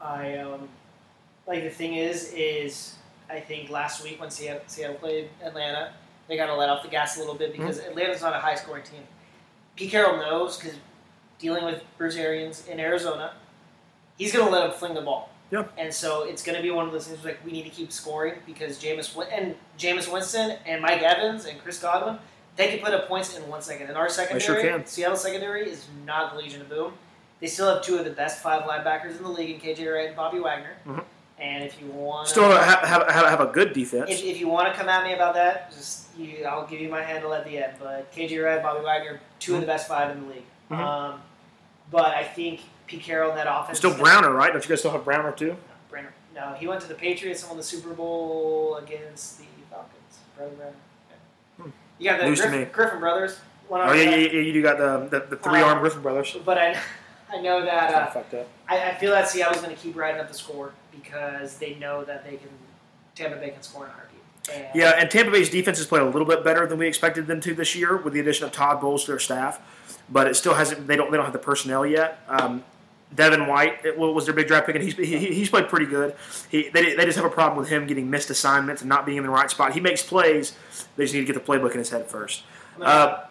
Speaker 3: I um, like the thing is, is I think last week when Seattle, Seattle played Atlanta, they got to let off the gas a little bit because Atlanta's not a high scoring team. Pete Carroll knows because dealing with Bruce Arians in Arizona, he's going to let him fling the ball.
Speaker 2: Yeah.
Speaker 3: And so it's going to be one of those things where, like we need to keep scoring because Jameis and Jameis Winston and Mike Evans and Chris Godwin, they can put up points in one second. And our secondary,
Speaker 2: sure.
Speaker 3: Seattle secondary, is not the Legion of Boom. They still have two of the best five linebackers in the league in KJ Wright and Bobby Wagner.
Speaker 2: Mhm.
Speaker 3: And if you want,
Speaker 2: Still have, have, have, a good defense.
Speaker 3: if, if you want to come at me about that, just you, I'll give you my handle at the end. But KJ Wright, Bobby Wagner, 2 of the best five in the league.
Speaker 2: Mhm.
Speaker 3: Um, but I think Pete Carroll in that offense.
Speaker 2: Still Browner, right? Don't you guys still have Browner too?
Speaker 3: Brandon. No, he went to the Patriots and won the Super Bowl against the Falcons. Brother Brandon. Yeah. You got the Griffin,
Speaker 2: me.
Speaker 3: Griffin brothers.
Speaker 2: oh yeah, yeah, yeah. You do got the the, the three armed
Speaker 3: Um,
Speaker 2: Griffin brothers.
Speaker 3: But I, I know that uh,
Speaker 2: fucked up.
Speaker 3: I, I feel that Seattle's going to keep riding up the score because they know that they can Tampa Bay can score in a heartbeat. And
Speaker 2: Yeah, and Tampa Bay's defense has played a little bit better than we expected them to this year with the addition of Todd Bowles to their staff, but it still hasn't. They don't. They don't have the personnel yet. Um, Devin White it was their big draft pick, and he's he, he's played pretty good. He they, they just have a problem with him getting missed assignments and not being in the right spot. He makes plays. They just need to get the playbook in his head first. Uh,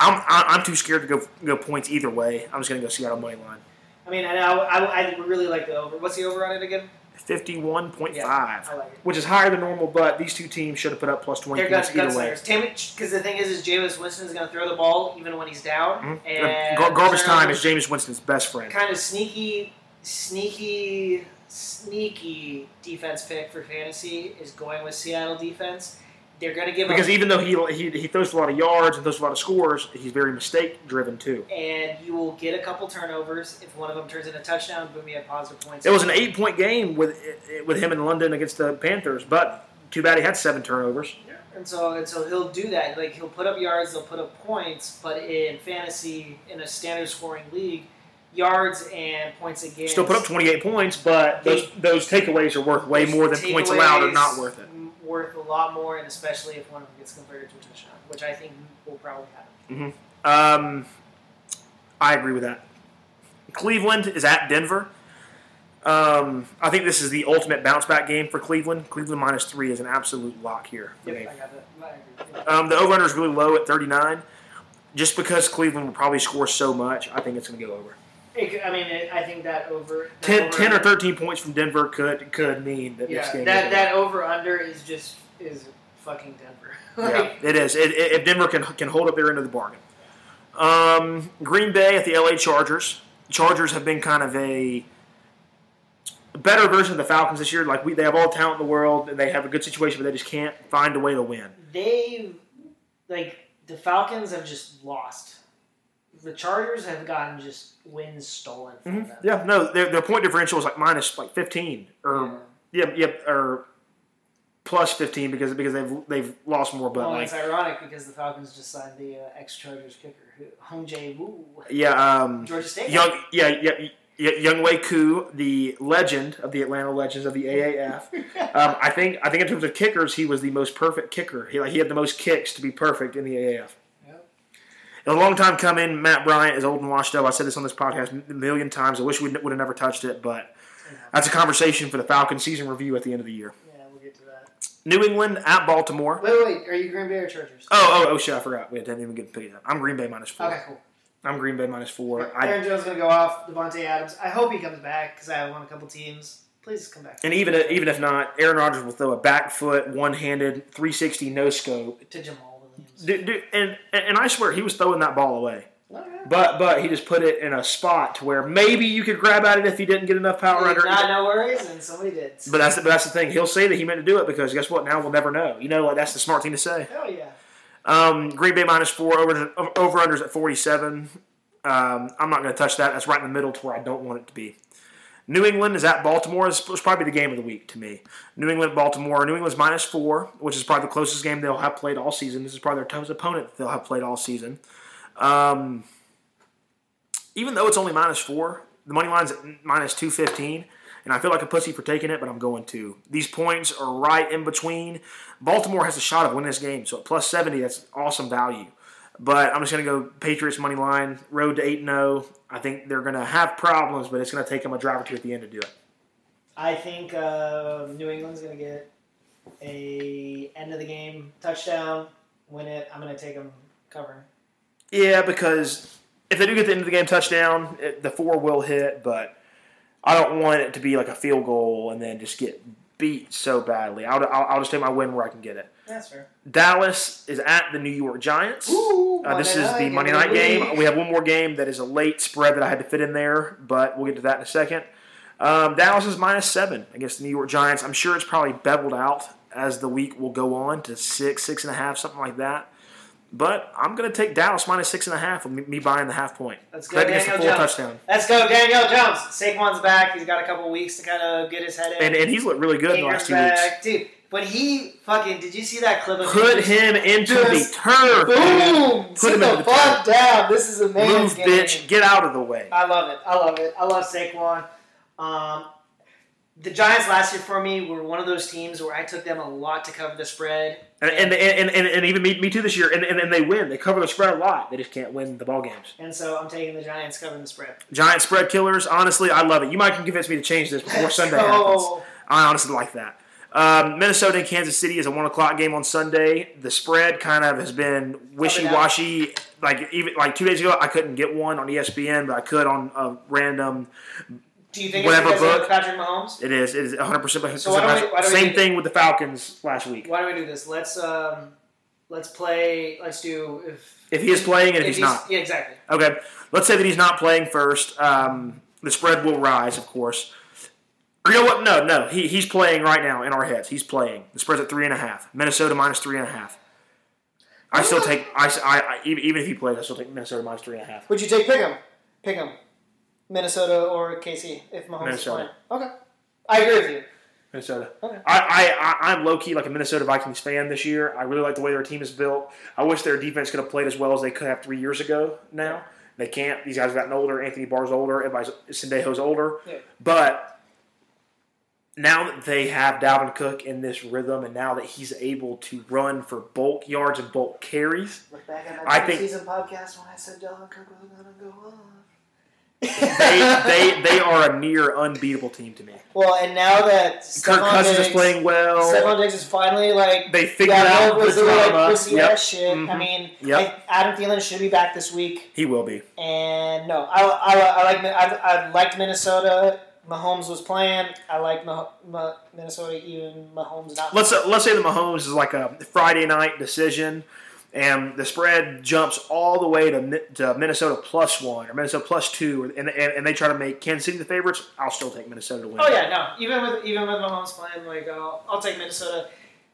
Speaker 2: I'm I- I'm too scared to go go points either way. I'm just gonna go Seattle money line.
Speaker 3: I mean, I, I, I really like the over. What's the over on it again?
Speaker 2: Fifty one point
Speaker 3: Yeah, like
Speaker 2: which is higher than normal, but these two teams should have put up plus twenty
Speaker 3: They're
Speaker 2: points either way.
Speaker 3: Because the thing is, is Jameis Winston is going to throw the ball even when he's down.
Speaker 2: Mhm.
Speaker 3: And
Speaker 2: Gar- garbage time is Jameis Winston's best friend.
Speaker 3: kind of sneaky, sneaky, sneaky defense pick for fantasy is going with Seattle defense. They're going to give
Speaker 2: Because
Speaker 3: up,
Speaker 2: even though he, he he throws a lot of yards and throws a lot of scores, he's very mistake driven too.
Speaker 3: and you will get a couple turnovers. If one of them turns into a touchdown, boom, you have positive points.
Speaker 2: It was an eight point game with with him in London against the Panthers, but too bad he had seven turnovers. Yeah.
Speaker 3: And so, and so he'll do that. Like he'll put up yards, they'll put up points. But in fantasy, in a standard scoring league, yards and points against
Speaker 2: Still put up twenty eight points, but those those takeaways are worth way more than points allowed are not worth it.
Speaker 3: Worth a lot more, and especially if one of them gets converted to a touchdown, which I think will probably happen. Mm-hmm.
Speaker 2: Um, I agree with that. Cleveland is at Denver. Um, I think this is the ultimate bounce back game for Cleveland. Cleveland minus three is an absolute lock here.
Speaker 3: Yep. I got that.
Speaker 2: Um, the over under is really low at 39. Just because Cleveland will probably score so much, I think it's going to go over.
Speaker 3: It I mean, it, I think that over that
Speaker 2: 10,
Speaker 3: over
Speaker 2: 10 or 13 points from Denver could could mean that this
Speaker 3: Yeah,
Speaker 2: game.
Speaker 3: that that over under is just is fucking Denver.
Speaker 2: yeah, it is. It- if Denver can can hold up their end of the bargain. Um, Green Bay at the LA Chargers. Chargers have been kind of a better version of the Falcons this year. Like we, they have all the talent in the world, and they have a good situation, but they just can't find a way to win.
Speaker 3: they like the Falcons have just lost. The Chargers have gotten just wins stolen from them.
Speaker 2: Yeah, no, their, their point differential is like minus like 15 or
Speaker 3: Yeah.
Speaker 2: Yep, yep, or plus fifteen because because they've they've lost more. But
Speaker 3: Well,
Speaker 2: like,
Speaker 3: it's ironic because the Falcons just signed the uh, ex-Chargers kicker, Hong Jae Woo,
Speaker 2: yeah, um,
Speaker 3: Georgia State.
Speaker 2: young, yeah, yeah, yeah, Younghoe Koo, the legend of the Atlanta Legends of the AAF. um, I think I think in terms of kickers, he was the most perfect kicker. He like he had the most kicks to be perfect in the AAF.
Speaker 3: Yep.
Speaker 2: It was a long time coming. Matt Bryant is old and washed up. I said this on this podcast a million times. I wish we would have never touched it, but that's a conversation for the Falcon season review at the end of the year.
Speaker 3: Yeah, we'll get to that.
Speaker 2: New England at Baltimore.
Speaker 3: Wait, wait, wait. Are you Green Bay or Chargers?
Speaker 2: Oh, oh, oh, shit! I forgot. We didn't even get to pick it up. I'm Green Bay minus four.
Speaker 3: Okay, cool.
Speaker 2: I'm Green Bay minus four. I,
Speaker 3: Aaron Jones gonna go off. Davante Adams. I hope he comes back because I on a couple teams. Please come back
Speaker 2: and even even if not, Aaron Rodgers will throw a back foot, one handed, 360 no scope.
Speaker 3: to Jamal.
Speaker 2: Dude, dude, and and I swear he was throwing that ball away, but but he just put it in a spot to where maybe you could grab at it if he didn't get enough power under.
Speaker 3: Not
Speaker 2: it.
Speaker 3: no worries, and somebody did.
Speaker 2: But that's the, but that's the thing. He'll say that he meant to do it because guess what? Now we'll never know. You know, like that's the smart thing to say.
Speaker 3: Hell yeah.
Speaker 2: Um, Green Bay minus four over over unders at 47. Um, I'm not going to touch that. That's right in the middle to where I don't want it to be. New England is at Baltimore. It's probably the game of the week to me. New England, Baltimore. New England's minus four, which is probably the closest game they'll have played all season. This is probably their toughest opponent they'll have played all season. Um, even though it's only minus four, the money line's minus 215. And I feel like a pussy for taking it, but I'm going to. These points are right in between. Baltimore has a shot of winning this game, so at plus 70, that's awesome value. But I'm just going to go Patriots money line, road to 8 0. I think they're going to have problems, but it's going to take them a drive or two at the end to do it.
Speaker 3: I think uh, New England's gonna get a end of the game touchdown, win it. I'm gonna take them covering.
Speaker 2: Yeah, because if they do get the end of the game touchdown, it, the four will hit, but I don't want it to be like a field goal and then just get beat so badly. I'll, I'll, I'll just take my win where I can get it.
Speaker 3: That's fair.
Speaker 2: Dallas is at the New York Giants.
Speaker 3: Ooh,
Speaker 2: Uh, this is the
Speaker 3: night,
Speaker 2: Monday night game. We have one more game that is a late spread that I had to fit in there, but we'll get to that in a second. Um, Dallas is minus seven against the New York Giants. I'm sure it's probably beveled out as the week will go on to six, six and a half, something like that. But I'm going to take Dallas minus six and a half with me, buying the half point.
Speaker 3: Let's go, Daniel Jones.
Speaker 2: touchdown.
Speaker 3: Let's go, Daniel Jones. Saquon's back. He's got a couple weeks to kind of get his head in.
Speaker 2: And, and he's looked really good in the last two weeks.
Speaker 3: Dude, when he fucking did you see that clip of
Speaker 2: Put him into the turf.
Speaker 3: Boom!
Speaker 2: Put
Speaker 3: Sit
Speaker 2: him
Speaker 3: the
Speaker 2: the
Speaker 3: fuck down. This is a man's
Speaker 2: Move,
Speaker 3: game.
Speaker 2: bitch. Get out of the way.
Speaker 3: I love it. I love it. I love Saquon. Um, the Giants last year for me were one of those teams where I took them a lot to cover the spread.
Speaker 2: And, and, and, and, and even me, me too this year. And, and, and they win. They cover the spread a lot. They just can't win the ball games.
Speaker 3: And so I'm taking the Giants covering the spread.
Speaker 2: Giant spread killers. Honestly, I love it. You might can convince me to change this before Sunday happens. I honestly like that. Um, Minnesota and Kansas City is a one o'clock game on Sunday. The spread kind of has been wishy washy. Like even like two days ago, I couldn't get one on ESPN, but I could on a random.
Speaker 3: Do you think
Speaker 2: Whatever
Speaker 3: it's
Speaker 2: book.
Speaker 3: Patrick Mahomes?
Speaker 2: It is. It is 100. percent
Speaker 3: So why we- why don't
Speaker 2: Same
Speaker 3: do-
Speaker 2: thing with the Falcons last week.
Speaker 3: Why don't we do this? Let's um, let's play. Let's do if
Speaker 2: If he is playing and if, he's, not.
Speaker 3: Yeah, exactly.
Speaker 2: Okay, let's say that he's not playing first. Um, the spread will rise, of course. You know what? No, no. He, he's playing right now in our heads. He's playing. The spread's at three and a half. Minnesota minus three and a half. I still take. I, I, I even even if he plays, I still take Minnesota minus three and a half.
Speaker 3: Would you take Pick'em? Pick'em. Minnesota or KC if Mahomes
Speaker 2: Minnesota.
Speaker 3: is playing. Okay. I agree with you.
Speaker 2: Minnesota.
Speaker 3: Okay.
Speaker 2: I, I, I, I'm low key like a Minnesota Vikings fan this year. I really like the way their team is built. I wish their defense could have played as well as they could have three years ago. Now they can't. These guys have gotten older. Anthony Barr's older. Everybody's Sendejo's older.
Speaker 3: Yeah.
Speaker 2: But now that they have Dalvin Cook in this rhythm, and now that he's able to run for bulk yards and bulk carries,
Speaker 3: Look back at
Speaker 2: I think-
Speaker 3: season podcast when I said Dalvin Cook was going to go off.
Speaker 2: they they they are a near unbeatable team to me.
Speaker 3: well, and now that
Speaker 2: Kirk Cousins
Speaker 3: Diggs,
Speaker 2: is playing well.
Speaker 3: Stefon Diggs is finally like
Speaker 2: They figured out
Speaker 3: over
Speaker 2: the
Speaker 3: like pussy
Speaker 2: Yep.
Speaker 3: ass shit. I
Speaker 2: Mhm.
Speaker 3: mean,
Speaker 2: Yep.
Speaker 3: I- Adam Thielen should be back this week.
Speaker 2: He will be.
Speaker 3: And no, I, I, I like I, I liked Minnesota. Mahomes was playing. I like Mah- Mah- Minnesota even Mahomes not.
Speaker 2: let's uh, let's say the Mahomes is like a Friday night decision, and the spread jumps all the way to, to Minnesota plus one or Minnesota plus two, and, and, and they try to make Kansas City the favorites. I'll still take Minnesota to win.
Speaker 3: Oh yeah, no. Even with even with Mahomes playing, like I'll, I'll take Minnesota.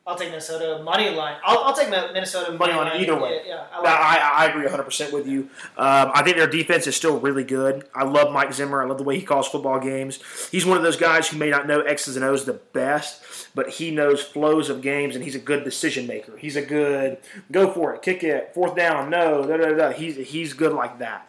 Speaker 3: I'll take Minnesota money line. I'll, I'll take Minnesota
Speaker 2: Money
Speaker 3: money,
Speaker 2: line either way.
Speaker 3: Yeah, I
Speaker 2: I,
Speaker 3: like
Speaker 2: I, I agree 100% with you. Um, I think their defense is still really good. I love Mike Zimmer. I love the way he calls football games. He's one of those guys who may not know X's and O's the best, but he knows flows of games, and he's a good decision maker. He's a good go for it, kick it, fourth down, no, da, da, da. He's, he's good like that.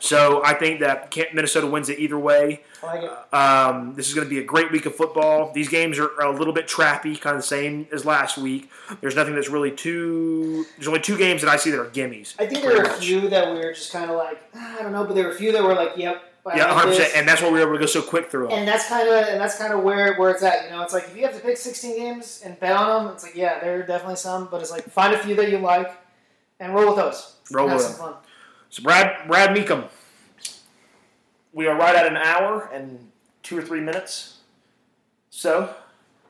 Speaker 2: So I think that Minnesota wins it either way.
Speaker 3: Like it.
Speaker 2: Um, this is going to be a great week of football. These games are, a little bit trappy, kind of the same as last week. There's nothing that's really too. There's only two games that I see that are gimmies.
Speaker 3: I think there were a
Speaker 2: much.
Speaker 3: few that we were just kind of like I don't know, but there were a few that were like, yep. I
Speaker 2: Yeah, 100, percent and that's why we were able to go so quick through them.
Speaker 3: And that's kind of and that's kind of where where it's at. You know, it's like if you have to pick 16 games and bet on them, it's like yeah, there are definitely some, but it's like find a few that you like and roll with those.
Speaker 2: Roll
Speaker 3: and have
Speaker 2: with
Speaker 3: some fun.
Speaker 2: So Brad, Brad Meacham, we are right at an hour and two or three minutes. So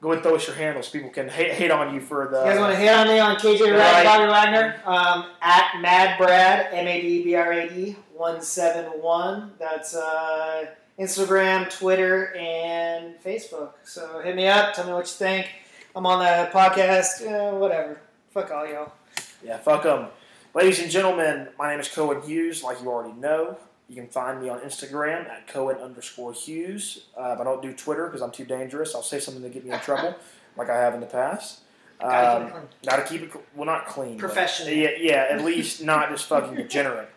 Speaker 2: go ahead and throw us your handles. People can hate, hate on you for the.
Speaker 3: You guys want to hate on me on KJ
Speaker 2: Wright.
Speaker 3: Rad, Bobby Wagner um, at Mad Brad M A D B R A D one seven one. That's uh, Instagram, Twitter, and Facebook. So hit me up. Tell me what you think. I'm on the podcast. Uh, whatever. Fuck all y'all.
Speaker 2: Yeah, fuck them. Ladies and gentlemen, my name is Cohen Hughes, like you already know. You can find me on Instagram at Cohen underscore Hughes. Uh, I don't do Twitter because I'm too dangerous. I'll say something to get me in trouble, like I have in the past.
Speaker 3: Gotta keep
Speaker 2: Um,
Speaker 3: it clean.
Speaker 2: Gotta keep it, cl- well, not clean. but-
Speaker 3: Professional.
Speaker 2: Yeah, yeah, at least not just fucking degenerate.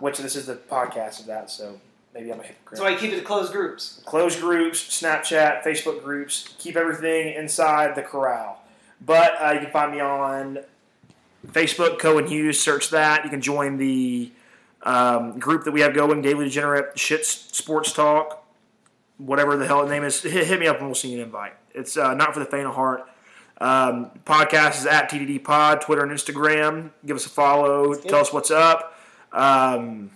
Speaker 2: Which this is the podcast of that, so maybe I'm a hypocrite.
Speaker 3: Why you keep it to closed groups.
Speaker 2: Closed groups, Snapchat, Facebook groups. Keep everything inside the corral. But uh, you can find me on Facebook, Cohen Hughes. Search that. You can join the um, group that we have going, Daily Degenerate Shit Sports Talk, whatever the hell the name is. Hit, hit me up and we'll send you an invite. It's uh, not for the faint of heart. Um, podcast is at TDD Pod, Twitter and Instagram. Give us a follow. Tell us what's up. Um,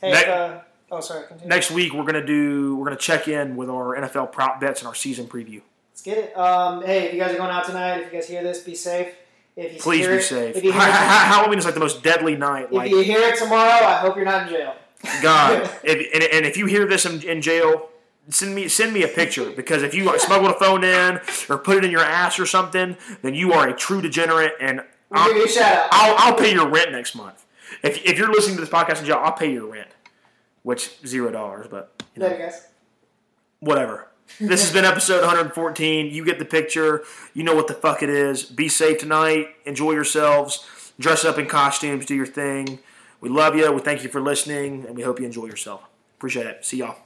Speaker 3: Hey,
Speaker 2: Ne-
Speaker 3: uh, oh, sorry. Continue.
Speaker 2: next week we're gonna do we're gonna check in with our NFL prop bets and our season preview.
Speaker 3: Let's get it. Um, hey, if you guys are going out tonight, if you guys hear this, be safe. If you
Speaker 2: Please
Speaker 3: hear
Speaker 2: be
Speaker 3: it,
Speaker 2: safe.
Speaker 3: If you, hear it,
Speaker 2: Halloween is like the most deadly night.
Speaker 3: if
Speaker 2: Like
Speaker 3: you hear it tomorrow, I hope you're not in jail.
Speaker 2: God, if, and, and if you hear this in, in jail, send me send me a picture because if you like, smuggled a phone in or put it in your ass or something, then you are a true degenerate, and
Speaker 3: We'll give you a shout out.
Speaker 2: I'll, I'll pay your rent next month. If, if you're listening to this podcast in jail, I'll pay your rent, which zero dollars, but you know, whatever. This has been episode 114. You get the picture. You know what the fuck it is. Be safe tonight. Enjoy yourselves. Dress up in costumes. Do your thing. We love you. We thank you for listening, and we hope you enjoy yourself. Appreciate it. See y'all.